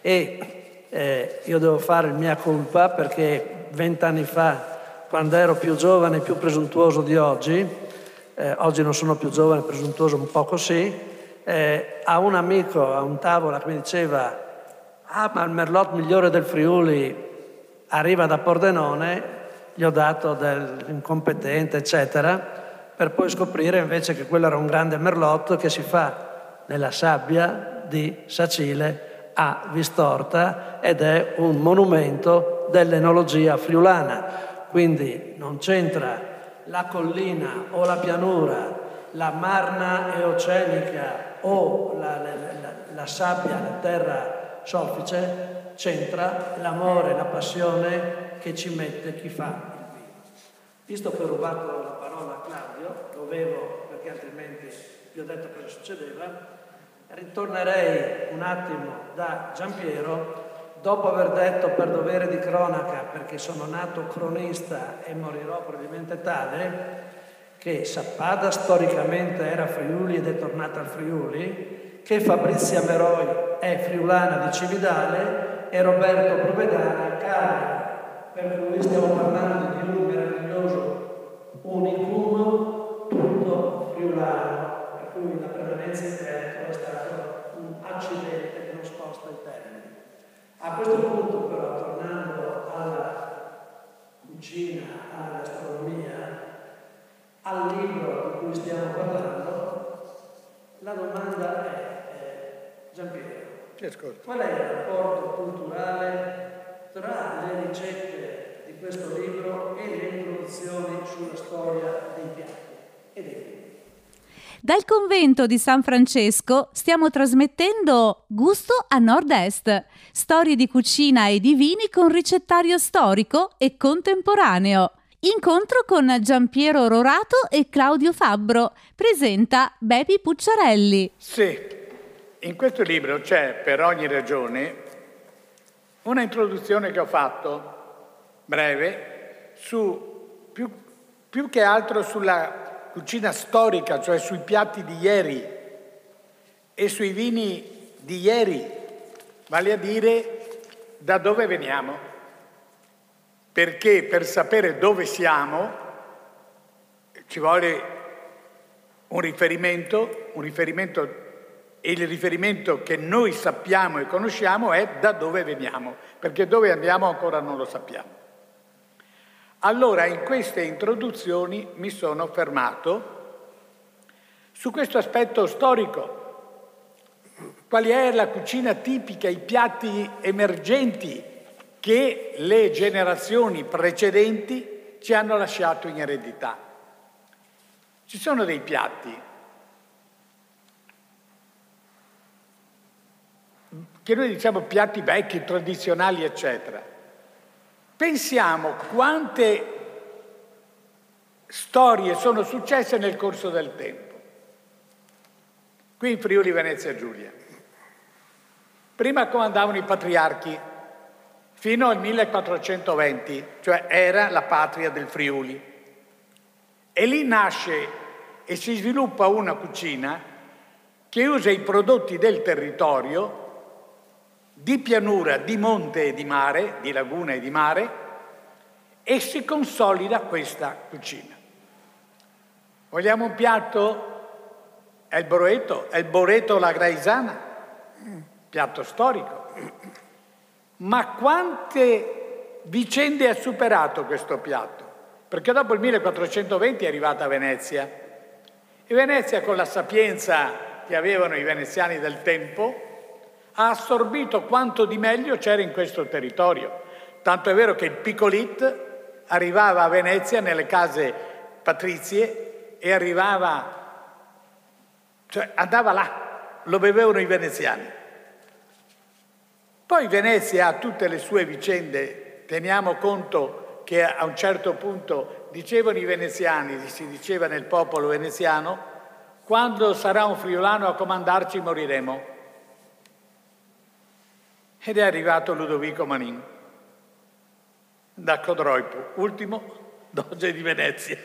E eh, io devo fare il mia colpa perché vent'anni fa, quando ero più giovane e più presuntuoso di oggi, eh, oggi non sono più giovane presuntuoso un po' così, eh, a un amico a un tavolo che mi diceva ah ma il merlot migliore del Friuli arriva da Pordenone gli ho dato dell'incompetente, eccetera, per poi scoprire invece che quello era un grande merlotto che si fa nella sabbia di Sacile a Vistorta ed è un monumento dell'enologia friulana. Quindi non c'entra la collina o la pianura, la marna eocenica o la, la, la, la sabbia, la terra soffice, c'entra l'amore, la passione che ci mette chi fa il vino. Visto che ho rubato la parola a Claudio, dovevo, perché altrimenti vi ho detto cosa succedeva, ritornerei un attimo da Giampiero dopo aver detto per dovere di cronaca, perché sono nato cronista e morirò probabilmente tale, che Sappada storicamente era Friuli ed è tornata al Friuli, che Fabrizia Meroi è friulana di Cividale e Roberto Provedana, Carmen per cui stiamo parlando di un meraviglioso unicum tutto friulano, per cui la permanenza in Veneto è stato un accidente che non sposta il termine. A questo punto però, tornando alla cucina, alla gastronomia, al libro di cui stiamo parlando, la domanda è, eh, Giampiero, qual è il rapporto culturale tra le ricette di questo libro e le introduzioni sulla storia dei piatti e dei vini. Dal convento di San Francesco stiamo trasmettendo Gusto a Nord-Est, storie di cucina e di vini con ricettario storico e contemporaneo. Incontro con Giampiero Rorato e Claudio Fabbro. Presenta Bepi Pucciarelli. Sì, in questo libro c'è per ogni regione una introduzione che ho fatto, breve, su più, più che altro sulla cucina storica, cioè sui piatti di ieri e sui vini di ieri, vale a dire da dove veniamo. Perché per sapere dove siamo ci vuole un riferimento, un riferimento e il riferimento che noi sappiamo e conosciamo è da dove veniamo, perché dove andiamo ancora non lo sappiamo. Allora in queste introduzioni mi sono fermato su questo aspetto storico, qual è la cucina tipica, i piatti emergenti che le generazioni precedenti ci hanno lasciato in eredità. Ci sono dei piatti che noi diciamo piatti vecchi, tradizionali, eccetera. Pensiamo quante storie sono successe nel corso del tempo. Qui in Friuli Venezia Giulia. Prima comandavano i patriarchi fino al 1420, cioè era la patria del Friuli. E lì nasce e si sviluppa una cucina che usa i prodotti del territorio, di pianura, di monte e di mare, di laguna e di mare, e si consolida questa cucina. Vogliamo un piatto? È il boreto, è il boreto alla graisana piatto storico. Ma quante vicende ha superato questo piatto? Perché dopo il 1420 è arrivata Venezia e Venezia con la sapienza che avevano i veneziani del tempo ha assorbito quanto di meglio c'era in questo territorio. Tanto è vero che il picolit arrivava a Venezia nelle case patrizie e arrivava, cioè andava là, lo bevevano i veneziani. Poi Venezia ha tutte le sue vicende, teniamo conto che a un certo punto dicevano i veneziani, si diceva nel popolo veneziano, quando sarà un friulano a comandarci moriremo. Ed è arrivato Ludovico Manin da Codroipo, ultimo doge di Venezia.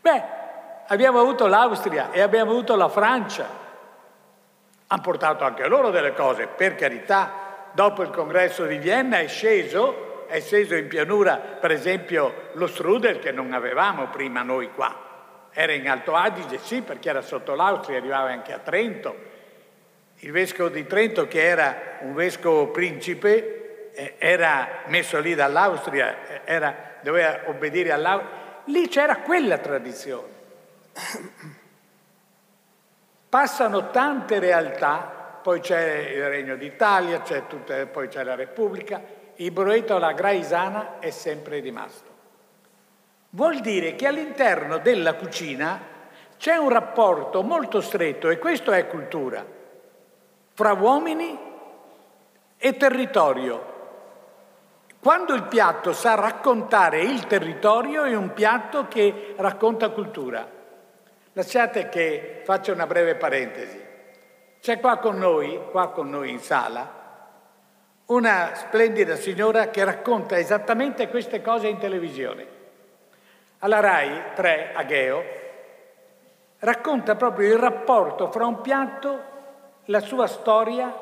Beh, abbiamo avuto l'Austria e abbiamo avuto la Francia hanno portato anche loro delle cose, per carità, dopo il congresso di Vienna è sceso, è sceso in pianura per esempio lo strudel che non avevamo prima noi qua. Era in Alto Adige, sì, perché era sotto l'Austria, arrivava anche a Trento. Il vescovo di Trento, che era un vescovo principe, eh, era messo lì dall'Austria, eh, era, doveva obbedire all'Austria. Lì c'era quella tradizione. Passano tante realtà, poi c'è il Regno d'Italia, c'è tutte, poi c'è la Repubblica, il Broeto alla Graisana è sempre rimasto. Vuol dire che all'interno della cucina c'è un rapporto molto stretto, e questo è cultura, fra uomini e territorio. Quando il piatto sa raccontare il territorio è un piatto che racconta cultura. Lasciate che faccia una breve parentesi. C'è qua con noi, qua con noi in sala, una splendida signora che racconta esattamente queste cose in televisione. Alla RAI 3, a Gheo, racconta proprio il rapporto fra un piatto, la sua storia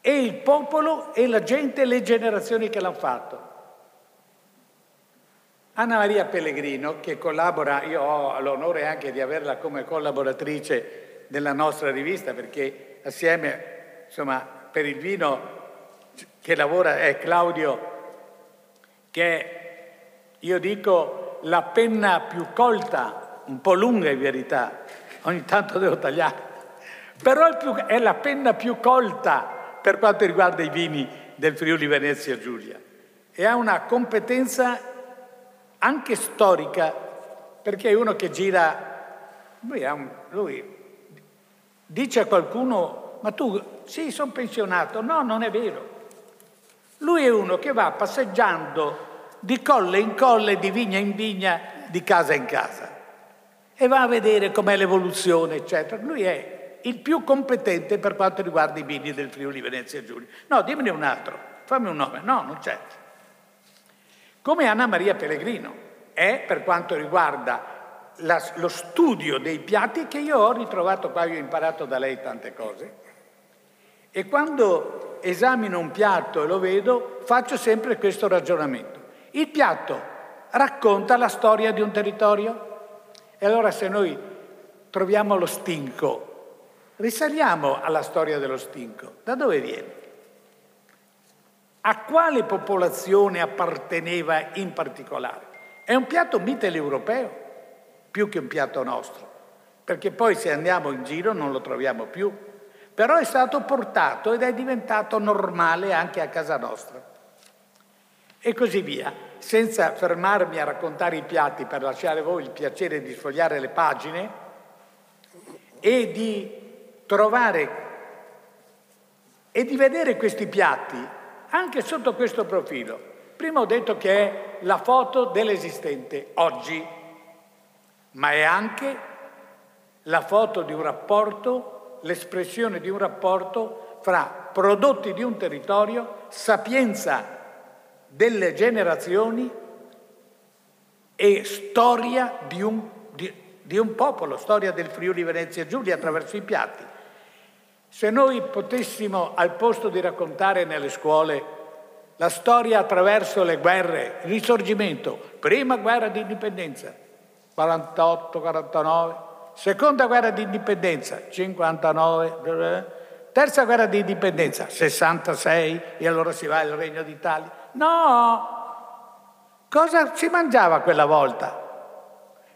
e il popolo e la gente e le generazioni che l'hanno fatto. Anna Maria Pellegrino, che collabora, io ho l'onore anche di averla come collaboratrice della nostra rivista, perché assieme, insomma, per il vino che lavora è Claudio, che è, io dico, la penna più colta, un po' lunga in verità, ogni tanto devo tagliare, però è, più, è la penna più colta per quanto riguarda i vini del Friuli Venezia Giulia e ha una competenza anche storica, perché è uno che gira, lui, un, lui dice a qualcuno, ma tu, sì, sono pensionato, no, non è vero. Lui è uno che va passeggiando di colle in colle, di vigna in vigna, di casa in casa e va a vedere com'è l'evoluzione, eccetera. Lui è il più competente per quanto riguarda i vini del Friuli Venezia Giulia. No, dimmene un altro, fammi un nome. No, non c'è come Anna Maria Pellegrino è per quanto riguarda la, lo studio dei piatti che io ho ritrovato qua, io ho imparato da lei tante cose. E quando esamino un piatto e lo vedo, faccio sempre questo ragionamento. Il piatto racconta la storia di un territorio? E allora se noi troviamo lo stinco, risaliamo alla storia dello stinco. Da dove viene? A quale popolazione apparteneva in particolare? È un piatto mitteleuropeo, più che un piatto nostro. perché poi se andiamo in giro non lo troviamo più, però è stato portato ed è diventato normale anche a casa nostra. E così via, senza fermarmi a raccontare i piatti per lasciare voi il piacere di sfogliare le pagine e di trovare e di vedere questi piatti anche sotto questo profilo. Prima ho detto che è la foto dell'esistente oggi, ma è anche la foto di un rapporto, l'espressione di un rapporto fra prodotti di un territorio, sapienza delle generazioni e storia di un, di, di un popolo, storia del Friuli Venezia Giulia attraverso i piatti. Se noi potessimo, al posto di raccontare nelle scuole la storia attraverso le guerre, il risorgimento, prima guerra di indipendenza, 48-49, seconda guerra di indipendenza, 59, terza guerra di indipendenza, 66, e allora si va al Regno d'Italia. No! Cosa si mangiava quella volta?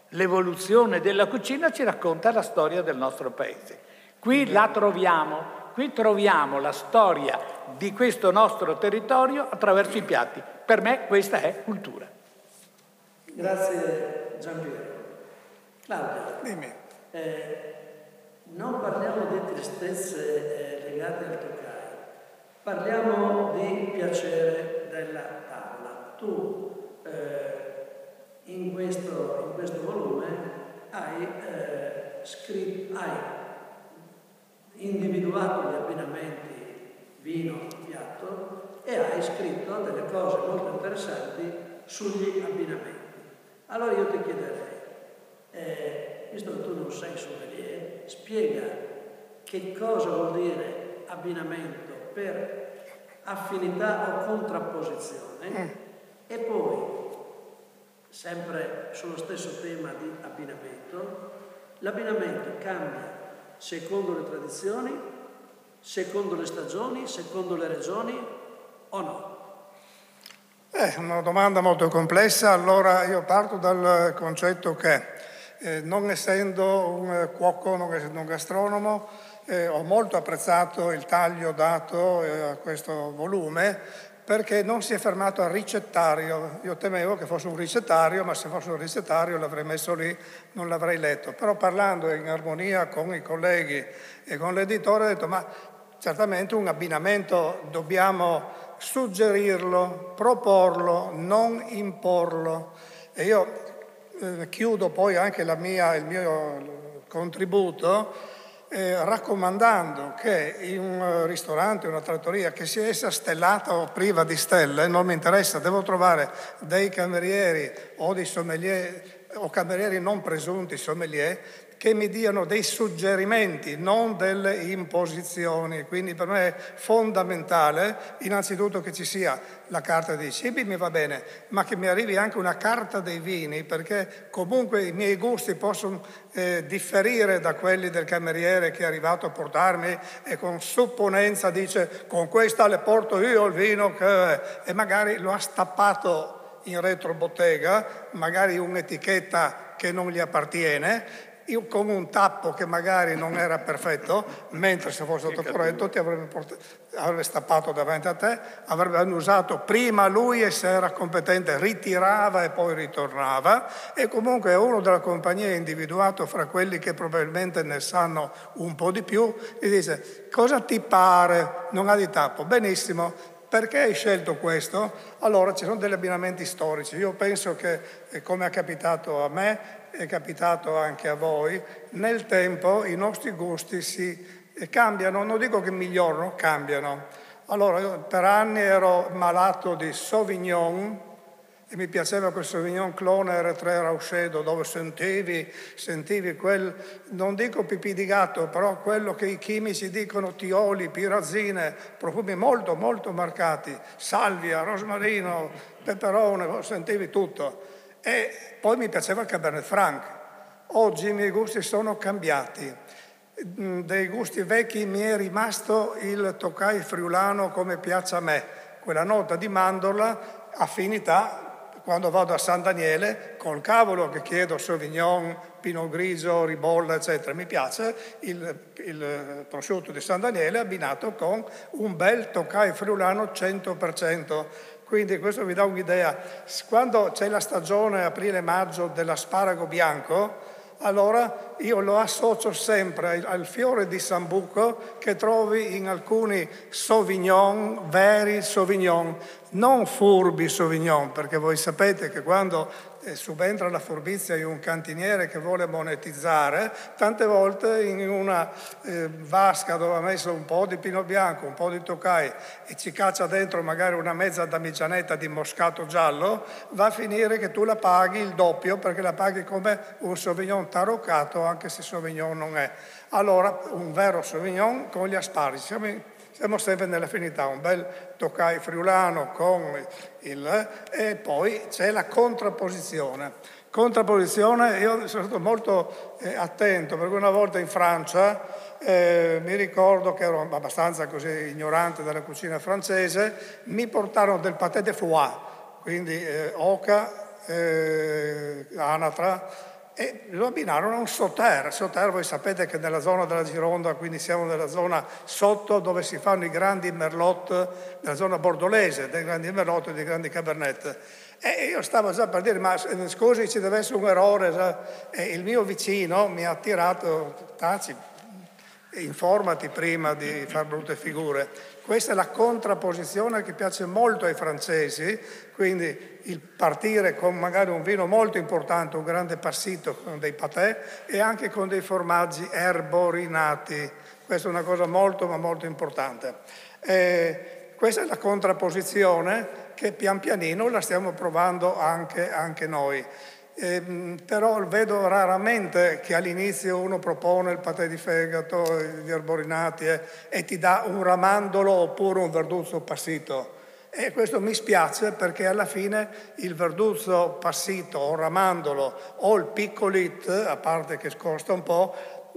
L'evoluzione della cucina ci racconta la storia del nostro paese. Qui la troviamo, qui troviamo la storia di questo nostro territorio attraverso i piatti. Per me questa è cultura. Grazie Giampiero. Claudia, Dimmi. eh, non parliamo di tristezze eh, legate al toccare, parliamo di piacere della tavola. Tu eh, in, questo, in, questo, volume hai, eh, scritto, hai individuato gli abbinamenti vino, piatto e hai scritto delle cose molto interessanti sugli abbinamenti. Allora io ti chiederei, eh, visto che tu non sei sommelier, spiega che cosa vuol dire abbinamento per affinità o contrapposizione mm. e poi, sempre sullo stesso tema di abbinamento, l'abbinamento cambia secondo le tradizioni, secondo le stagioni, secondo le regioni o no? È una domanda molto complessa, allora io parto dal concetto che eh, non essendo un cuoco, non essendo un gastronomo, eh, ho molto apprezzato il taglio dato eh, a questo volume perché non si è fermato al ricettario. Io temevo che fosse un ricettario, ma se fosse un ricettario l'avrei messo lì, non l'avrei letto. Però parlando in armonia con i colleghi e con l'editore ho detto ma certamente un abbinamento dobbiamo suggerirlo, proporlo, non imporlo. E io eh, chiudo poi anche mia, il mio contributo eh, raccomandando che in un ristorante, una trattoria, che sia essa stellata o priva di stelle, non mi interessa, devo trovare dei camerieri o dei sommelier o camerieri non presunti sommelier che mi diano dei suggerimenti, non delle imposizioni. Quindi per me è fondamentale innanzitutto che ci sia la carta dei cibi, mi va bene, ma che mi arrivi anche una carta dei vini, perché comunque i miei gusti possono eh, differire da quelli del cameriere che è arrivato a portarmi e con supponenza dice con questa le porto io il vino che... e magari lo ha stappato in retrobottega, magari un'etichetta che non gli appartiene io con un tappo che magari non era perfetto, mentre se fosse stato corretto ti avrebbe, portato, avrebbe stappato davanti a te, avrebbe usato prima lui e se era competente ritirava e poi ritornava e comunque uno della compagnia individuato fra quelli che probabilmente ne sanno un po' di più, gli dice cosa ti pare? Non ha di tappo, benissimo, perché hai scelto questo? Allora ci sono degli abbinamenti storici. Io penso che, eh, come è capitato a me, è capitato anche a voi, nel tempo i nostri gusti si cambiano, non dico che migliorano, cambiano. Allora, per anni ero malato di Sauvignon e mi piaceva quel Sauvignon Clone R3 Rauscedo dove sentivi, sentivi quel, non dico pipì di gatto, però quello che i chimici dicono tioli, pirazzine, profumi molto molto marcati, salvia, rosmarino, peperone, sentivi tutto. E poi mi piaceva il Cabernet Franc. Oggi i miei gusti sono cambiati. Mm, dei gusti vecchi mi è rimasto il Tokai friulano come piace a me, quella nota di mandorla, affinità quando vado a San Daniele, col cavolo che chiedo Sauvignon Pinot Grigio, Ribolla, eccetera. Mi piace il, il prosciutto di San Daniele abbinato con un bel toccai friulano 100%. Quindi questo vi dà un'idea. Quando c'è la stagione aprile-maggio dell'asparago bianco, allora io lo associo sempre al fiore di Sambuco che trovi in alcuni Sauvignon, veri Sauvignon, non furbi Sauvignon, perché voi sapete che quando subentra la furbizia di un cantiniere che vuole monetizzare, tante volte in una eh, vasca dove ha messo un po' di pino bianco, un po' di toccai e ci caccia dentro magari una mezza damigianetta di moscato giallo, va a finire che tu la paghi il doppio perché la paghi come un Sauvignon taroccato anche se Sauvignon non è. Allora un vero Sauvignon con gli asparagi. Siamo in, siamo sempre nell'affinità, un bel toccai friulano con il... e poi c'è la contrapposizione. Contrapposizione, io sono stato molto eh, attento perché una volta in Francia eh, mi ricordo che ero abbastanza così ignorante della cucina francese, mi portarono del pâté de foie, quindi eh, oca, eh, anatra, e lo abbinarono a un sauter. Sauter voi sapete che nella zona della Gironda, quindi siamo nella zona sotto dove si fanno i grandi merlot, nella zona bordolese, dei grandi merlot e dei grandi cabernet. E io stavo già per dire, ma scusi ci deve essere un errore, e il mio vicino mi ha tirato, taci, informati prima di fare brutte figure. Questa è la contrapposizione che piace molto ai francesi, quindi il partire con magari un vino molto importante, un grande passito con dei patè e anche con dei formaggi erborinati. Questa è una cosa molto ma molto importante. E questa è la contrapposizione che pian pianino la stiamo provando anche, anche noi. Eh, però vedo raramente che all'inizio uno propone il patè di fegato, gli arborinati eh, e ti dà un ramandolo oppure un verduzzo passito. E questo mi spiace perché alla fine il verduzzo passito o ramandolo o il piccolit, a parte che costa un po',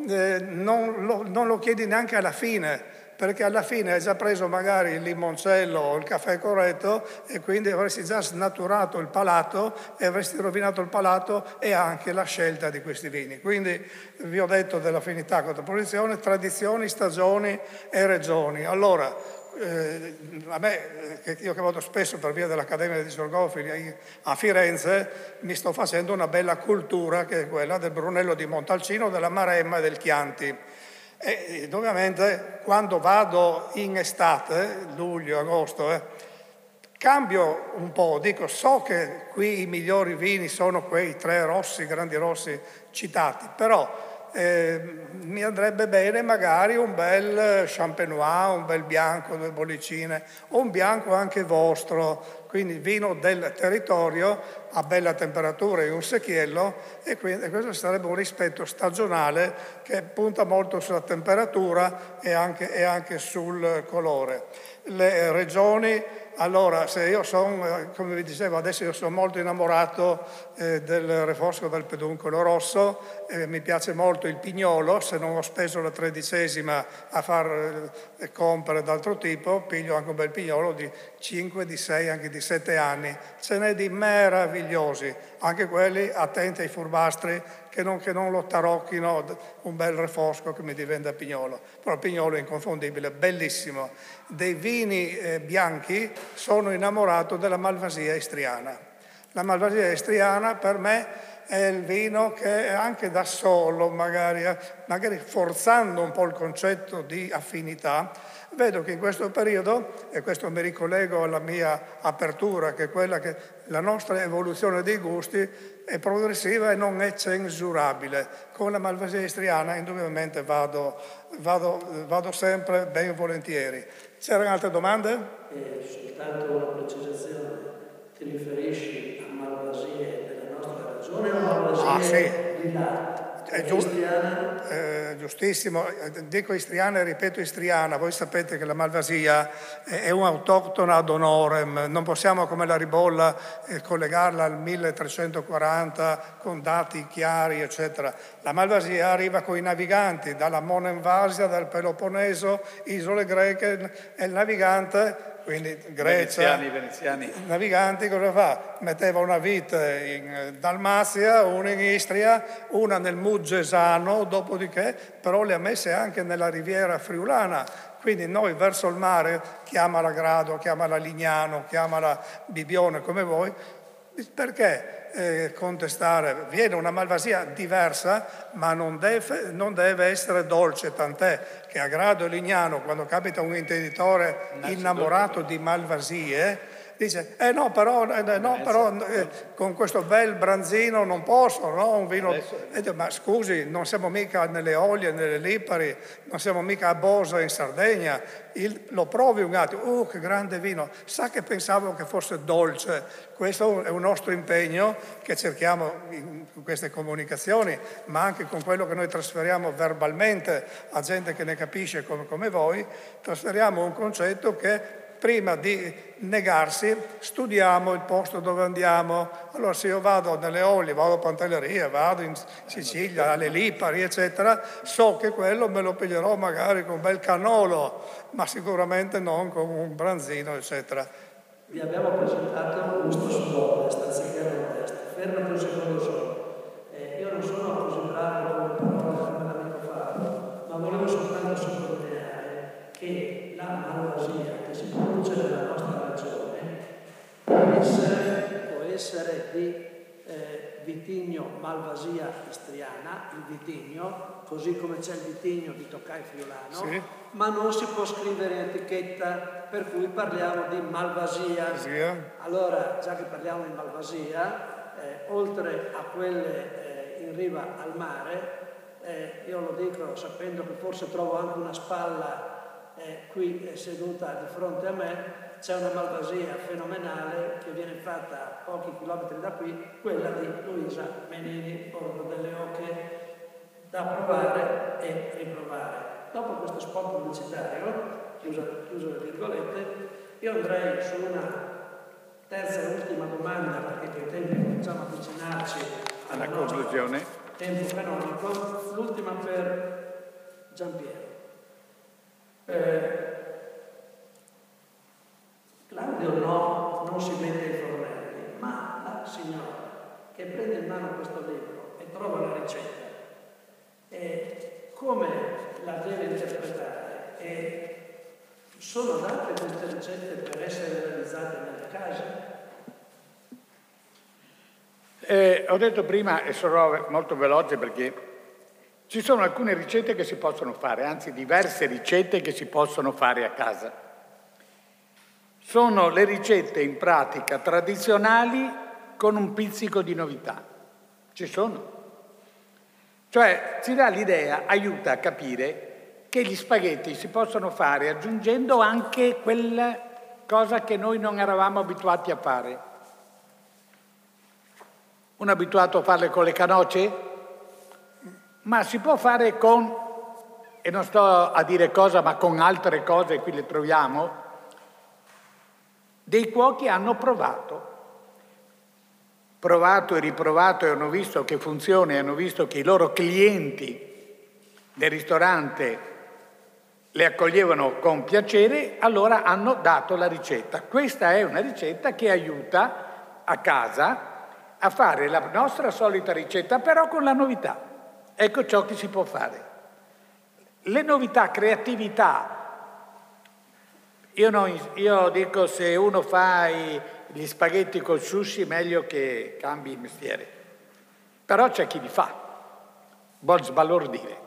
eh, non, lo, non lo chiedi neanche alla fine perché alla fine hai già preso magari il limoncello o il caffè corretto e quindi avresti già snaturato il palato e avresti rovinato il palato e anche la scelta di questi vini. Quindi vi ho detto dell'affinità con la posizione, tradizioni, stagioni e regioni. Allora, eh, a me, eh, io che vado spesso per via dell'Accademia di Sorgofili a Firenze, mi sto facendo una bella cultura che è quella del Brunello di Montalcino, della Maremma e del Chianti. E ovviamente quando vado in estate, luglio, agosto, eh, cambio un po', dico so che qui i migliori vini sono quei tre rossi, grandi rossi citati, però eh, mi andrebbe bene magari un bel champenois, un bel bianco, due bollicine, o un bianco anche vostro, quindi vino del territorio a bella temperatura in un secchiello e quindi questo sarebbe un rispetto stagionale che punta molto sulla temperatura e anche, e anche sul colore. Le regioni allora, se io sono, come vi dicevo, adesso io sono molto innamorato eh, del refosco del peduncolo rosso, eh, mi piace molto il pignolo, se non ho speso la tredicesima a fare compere d'altro tipo, piglio anche un bel pignolo di 5, di 6, anche di 7 anni. Ce n'è di meravigliosi, anche quelli attenti ai furbastri che non, che non lo tarocchino un bel refosco che mi diventa pignolo. Però il pignolo è inconfondibile, bellissimo. Dei vini eh, bianchi sono innamorato della Malvasia istriana. La Malvasia istriana per me è il vino che anche da solo, magari, eh, magari forzando un po' il concetto di affinità, Vedo che in questo periodo, e questo mi ricollego alla mia apertura, che è quella che la nostra evoluzione dei gusti è progressiva e non è censurabile. Con la Malvasia istriana indubbiamente vado, vado, vado sempre ben volentieri. C'erano altre domande? Eh, soltanto una precisazione. Ti riferisci a Malvasie ah, sì. È giu- eh, giustissimo, dico istriana e ripeto istriana, voi sapete che la Malvasia è un'autoctona ad honorem, non possiamo come la ribolla eh, collegarla al 1340 con dati chiari eccetera. La Malvasia arriva con i naviganti dalla Monenvasia, dal Peloponneso, isole greche, e il navigante quindi Grecia, veneziani, veneziani. naviganti cosa fa? Metteva una vite in Dalmazia, una in Istria, una nel Muggesano, dopodiché però le ha messe anche nella riviera friulana. Quindi noi verso il mare, chiamala Grado, chiamala Lignano, chiamala Bibione, come vuoi, perché eh, contestare? Viene una malvasia diversa, ma non deve, non deve, essere dolce, tant'è che a Grado Lignano, quando capita un intenditore innamorato di malvasie, dice, eh no, però, eh, no, però eh, con questo bel branzino non posso, no? Un vino... Eh, ma scusi, non siamo mica nelle Olie, nelle Lipari, non siamo mica a Bosa in Sardegna, Il, lo provi un attimo, uh che grande vino, sa che pensavo che fosse dolce, questo è un nostro impegno che cerchiamo in queste comunicazioni, ma anche con quello che noi trasferiamo verbalmente a gente che ne capisce come, come voi, trasferiamo un concetto che prima di negarsi studiamo il posto dove andiamo. Allora se io vado nelle Olie, vado a Pantelleria, vado in Sicilia, alle Lipari, eccetera, so che quello me lo piglierò magari con un bel canolo, ma sicuramente non con un branzino, eccetera. Vi abbiamo presentato questo sud-ovest anziché nord-est. Fermo un secondo solo. Eh, io non sono così di eh, vitigno malvasia istriana, il vitigno, così come c'è il vitigno di Toccai Friulano, sì. ma non si può scrivere in etichetta, per cui parliamo di malvasia. Sì. Allora, già che parliamo di malvasia, eh, oltre a quelle eh, in riva al mare, eh, io lo dico sapendo che forse trovo anche una spalla eh, qui seduta di fronte a me, c'è una malvasia fenomenale che viene fatta a pochi chilometri da qui, quella di Luisa Menini, Borgo delle Oche, da provare e riprovare. Dopo questo spot pubblicitario, chiuso, chiuso le virgolette, io andrei su una terza e ultima domanda, perché con i tempi cominciamo a avvicinarci alla conclusione. Tempo canonico, l'ultima per Giampiero. Eh, Claudio no, non si mette i fornelli, ma la signora che prende in mano questo libro e trova la ricetta, e come la deve interpretare? E sono date queste ricette per essere realizzate nelle case? Eh, ho detto prima, e sarò molto veloce perché ci sono alcune ricette che si possono fare, anzi diverse ricette che si possono fare a casa sono le ricette in pratica tradizionali con un pizzico di novità. Ci sono. Cioè ci dà l'idea, aiuta a capire che gli spaghetti si possono fare aggiungendo anche quella cosa che noi non eravamo abituati a fare. Uno è abituato a farle con le canoce? Ma si può fare con, e non sto a dire cosa, ma con altre cose, qui le troviamo, dei cuochi hanno provato, provato e riprovato e hanno visto che funziona e hanno visto che i loro clienti del ristorante le accoglievano con piacere, allora hanno dato la ricetta. Questa è una ricetta che aiuta a casa a fare la nostra solita ricetta, però con la novità. Ecco ciò che si può fare. Le novità, creatività, io, non, io dico se uno fa i, gli spaghetti col sushi meglio che cambi il mestiere. Però c'è chi li fa, vuol sbalordire.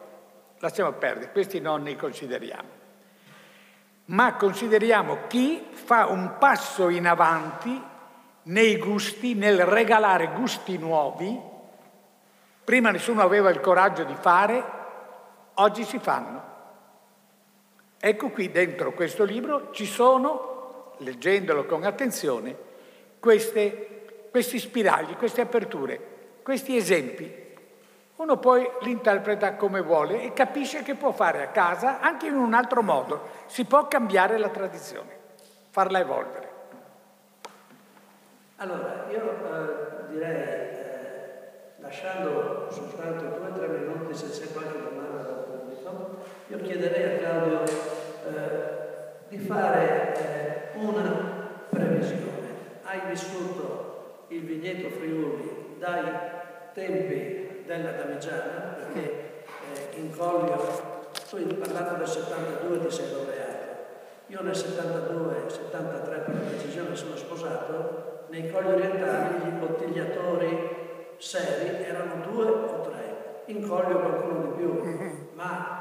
Lasciamo perdere, questi non li consideriamo. Ma consideriamo chi fa un passo in avanti nei gusti, nel regalare gusti nuovi. Prima nessuno aveva il coraggio di fare, oggi si fanno. Ecco qui dentro questo libro ci sono, leggendolo con attenzione, queste, questi spiragli, queste aperture, questi esempi. Uno poi li interpreta come vuole e capisce che può fare a casa anche in un altro modo. Si può cambiare la tradizione, farla evolvere. Allora, io eh, direi, eh, lasciando soltanto due o tre minuti se c'è qualche domanda io chiederei a Claudio eh, di fare eh, una previsione. Hai vissuto il vigneto Friuli dai tempi della Damigiana, perché eh, in Collio, tu parlando del 72 ti sei laureato, io nel 72, 73 per la precisione sono sposato, nei Colli Orientali gli imbottigliatori seri erano due o tre, in Collio qualcuno di più, ma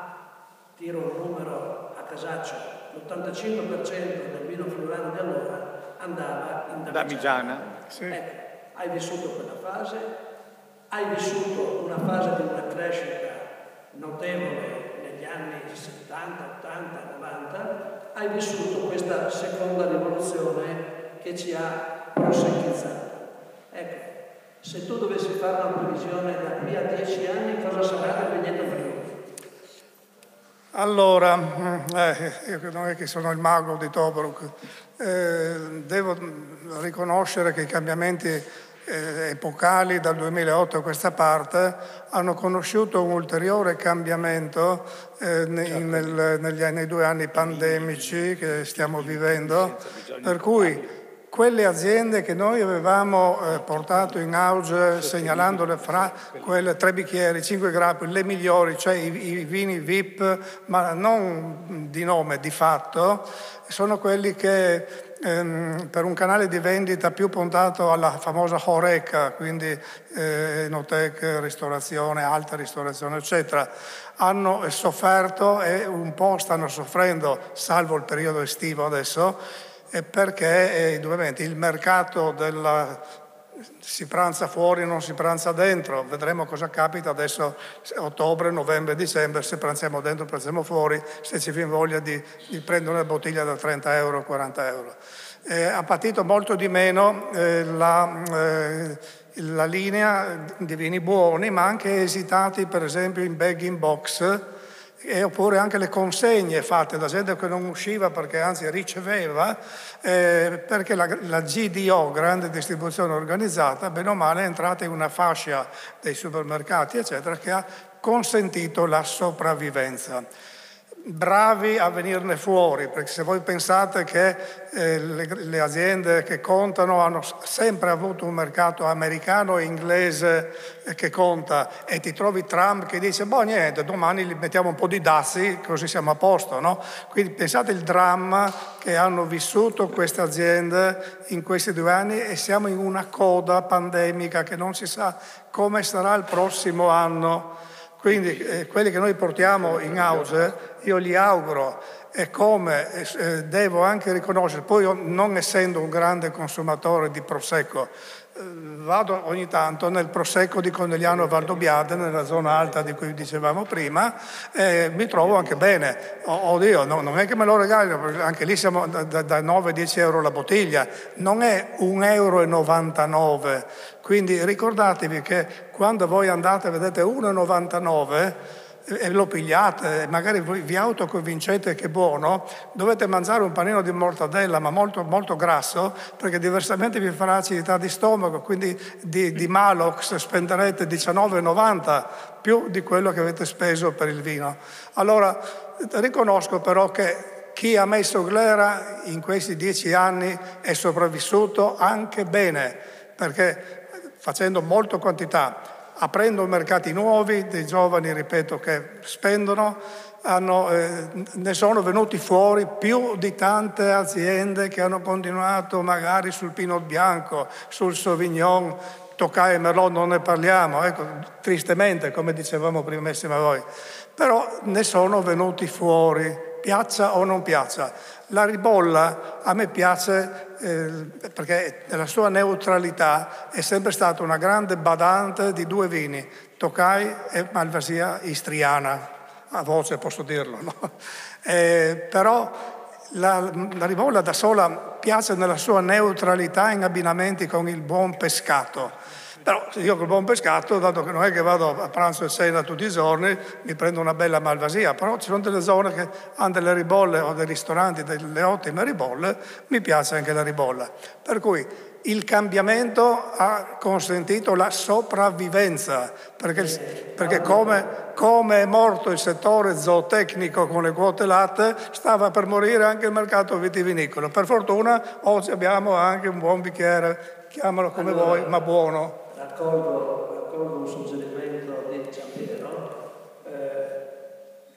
tiro un numero a casaccio, l'85% del vino friulano di allora andava in Damigiana. Damigiana sì. ecco, hai vissuto quella fase, hai vissuto una fase di una crescita notevole negli anni 70, 80, 90, hai vissuto questa seconda rivoluzione che ci ha prosecchizzato. Ecco, se tu dovessi fare una previsione da qui a dieci anni, cosa sarà il vigneto Friuli? Allora, mm, eh, io non è che sono il mago di Tobruk, eh, devo riconoscere che i cambiamenti eh, epocali dal 2008 a questa parte hanno conosciuto un ulteriore cambiamento eh, nei, nel, negli, nei due anni pandemici che stiamo vivendo, per cui quelle aziende che noi avevamo eh, portato in auge segnalandole fra quelle tre bicchieri, cinque grappi, le migliori, cioè i, i vini VIP, ma non di nome, di fatto, sono quelli che ehm, per un canale di vendita più puntato alla famosa Horeca, quindi eh, enoteca, ristorazione, alta ristorazione, eccetera, hanno sofferto e un po' stanno soffrendo, salvo il periodo estivo adesso, perché eh, il mercato della si pranza fuori, non si pranza dentro, vedremo cosa capita adesso, ottobre, novembre, dicembre, se pranziamo dentro, pranziamo fuori, se ci viene voglia di, di prendere una bottiglia da 30 euro, 40 euro. Eh, ha patito molto di meno eh, la, eh, la linea di vini buoni, ma anche esitati per esempio in bagging box, e oppure anche le consegne fatte da gente che non usciva perché anzi riceveva, eh, perché la, la, GDO, grande distribuzione organizzata, bene o male è entrata in una fascia dei supermercati, eccetera, che ha consentito la sopravvivenza bravi a venirne fuori, perché se voi pensate che eh, le, le, aziende che contano hanno sempre avuto un mercato americano e inglese eh, che conta e ti trovi Trump che dice, boh niente, domani gli mettiamo un po' di dazi così siamo a posto, no? Quindi pensate il dramma che hanno vissuto queste aziende in questi due anni e siamo in una coda pandemica che non si sa come sarà il prossimo anno. Quindi eh, quelli che noi portiamo in auge, io gli auguro e come eh, devo anche riconoscere, poi non essendo un grande consumatore di prosecco, vado ogni tanto nel prosecco di Conegliano Valdobbiade, nella zona alta di cui dicevamo prima, e mi trovo anche bene. Oddio, no, non è che me lo regalino, anche lì siamo da, da 9-10 euro la bottiglia, non è 1,99 euro. Quindi ricordatevi che quando voi andate vedete 1,99 e lo pigliate, magari vi autoconvincete che è buono, dovete mangiare un panino di mortadella, ma molto, molto grasso, perché diversamente vi farà acidità di stomaco, quindi di, di Malox spenderete 19,90 più di quello che avete speso per il vino. Allora, riconosco però che chi ha messo glera in questi dieci anni è sopravvissuto anche bene, perché facendo molta quantità aprendo mercati nuovi, dei giovani, ripeto, che spendono, hanno, eh, ne sono venuti fuori più di tante aziende che hanno continuato magari sul Pinot Bianco, sul Sauvignon, Toccai e Merlot non ne parliamo, ecco, tristemente come dicevamo prima insieme a voi, però ne sono venuti fuori, piaccia o non piaccia. La ribolla a me piace eh, perché nella sua neutralità è sempre stata una grande badante di due vini, Tokai e Malvasia istriana, a voce posso dirlo, no? (laughs) eh, però la, la ribolla da sola piace nella sua neutralità in abbinamenti con il buon pescato però io col buon pescato, dato che non è che vado a pranzo e cena tutti i giorni, mi prendo una bella malvasia, però ci sono delle zone che hanno delle ribolle o dei ristoranti, delle ottime ribolle, mi piace anche la ribolla. Per cui il cambiamento ha consentito la sopravvivenza, perché, perché come, come, è morto il settore zootecnico con le quote latte, stava per morire anche il mercato vitivinicolo. Per fortuna oggi abbiamo anche un buon bicchiere, chiamalo come allora, vuoi, ma buono. Raccolgo, raccolgo un suggerimento di Ciampiero, eh,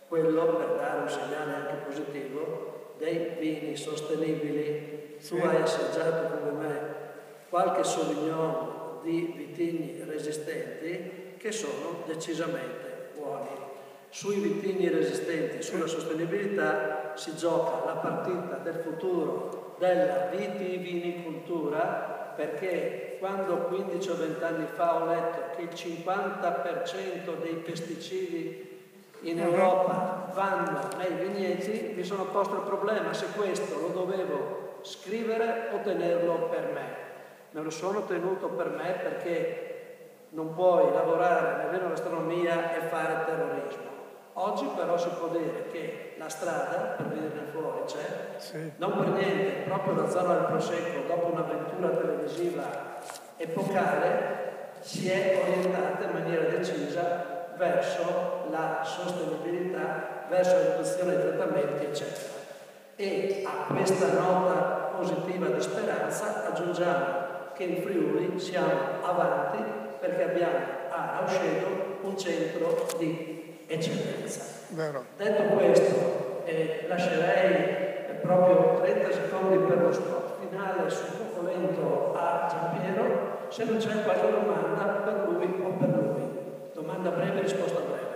quello per dare un segnale anche positivo dei vini sostenibili. Sì. Tu hai assaggiato come me qualche Sauvignon di vitigni resistenti che sono decisamente buoni. Sui vitigni resistenti, sulla sostenibilità, si gioca la partita del futuro della vitivinicoltura perché quando 15 o 20 anni fa ho letto che il 50% dei pesticidi in. Europa vanno nei vigneti, mi sono posto il problema se questo lo dovevo scrivere o tenerlo per me me lo sono tenuto per me perché non puoi lavorare nell'enogastronomia e fare terrorismo. Oggi però si può dire che la strada per venire fuori c'è, sì. non per niente, proprio la zona del Prosecco, dopo un'avventura televisiva epocale, si è orientata in maniera decisa verso la sostenibilità, verso la riduzione dei trattamenti, eccetera. E a questa nota positiva di speranza aggiungiamo che in Friuli siamo avanti perché abbiamo a Auscedo un centro di eccellenza. Vero. Detto questo, eh, lascerei eh, proprio 30 secondi per lo spot finale sul Cocolento a Giampiero, se non c'è qualche domanda per lui o per lui. Domanda breve, risposta breve.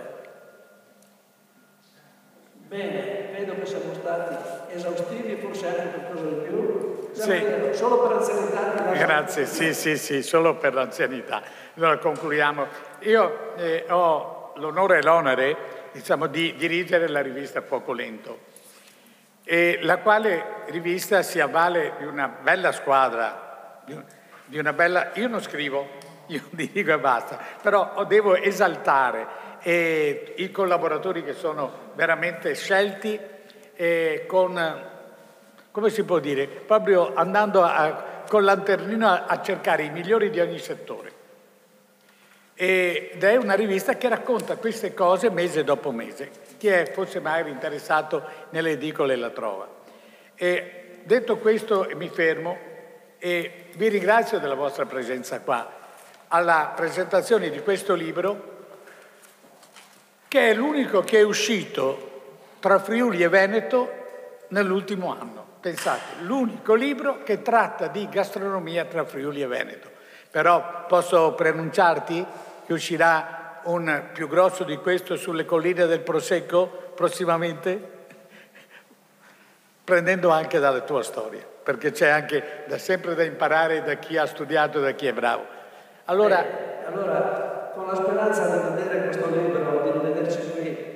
Bene, vedo che siamo stati esaustivi e forse anche qualcosa di più. Sì. Solo per l'anzianità. Grazie, sì, sì, sì, solo per l'anzianità. Allora concludiamo. Io eh, ho l'onore e l'onere diciamo, di dirigere la rivista Fuoco Lento, e la quale rivista si avvale di una bella squadra, di una bella... Io non scrivo, (laughs) io dico e basta, però devo esaltare e i collaboratori che sono veramente scelti con, come si può dire, proprio andando a, con lanternino a, a cercare i migliori di ogni settore. Ed è una rivista che racconta queste cose mese dopo mese. Chi è forse magari interessato nelle edicole la trova. E detto questo mi fermo e vi ringrazio della vostra presenza qua alla presentazione di questo libro che è l'unico che è uscito tra Friuli e Veneto nell'ultimo anno. Pensate, l'unico libro che tratta di gastronomia tra Friuli e Veneto. Però posso preannunciarti che uscirà un più grosso di questo sulle colline del Prosecco prossimamente? (laughs) Prendendo anche dalla tua storia, perché c'è anche da sempre da imparare da chi ha studiato e da chi è bravo. Allora, eh, allora con la speranza di vedere questo libro, di rivederci qui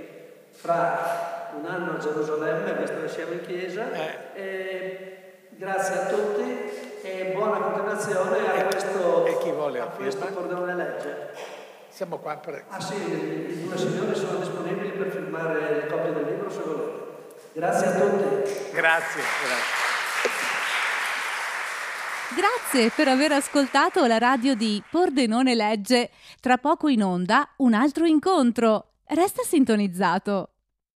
fra un anno a Gerusalemme, visto che siamo in chiesa. Eh. grazie a tutti e buona continuazione a questo, e chi vuole a questo cordone legge. Siamo qua per... Ah sì, i due signori sono disponibili per firmare le copie del libro se volete. Grazie a tutti. Grazie, grazie. Grazie per aver ascoltato la radio di Pordenone Legge. Tra poco in onda un altro incontro. Resta sintonizzato.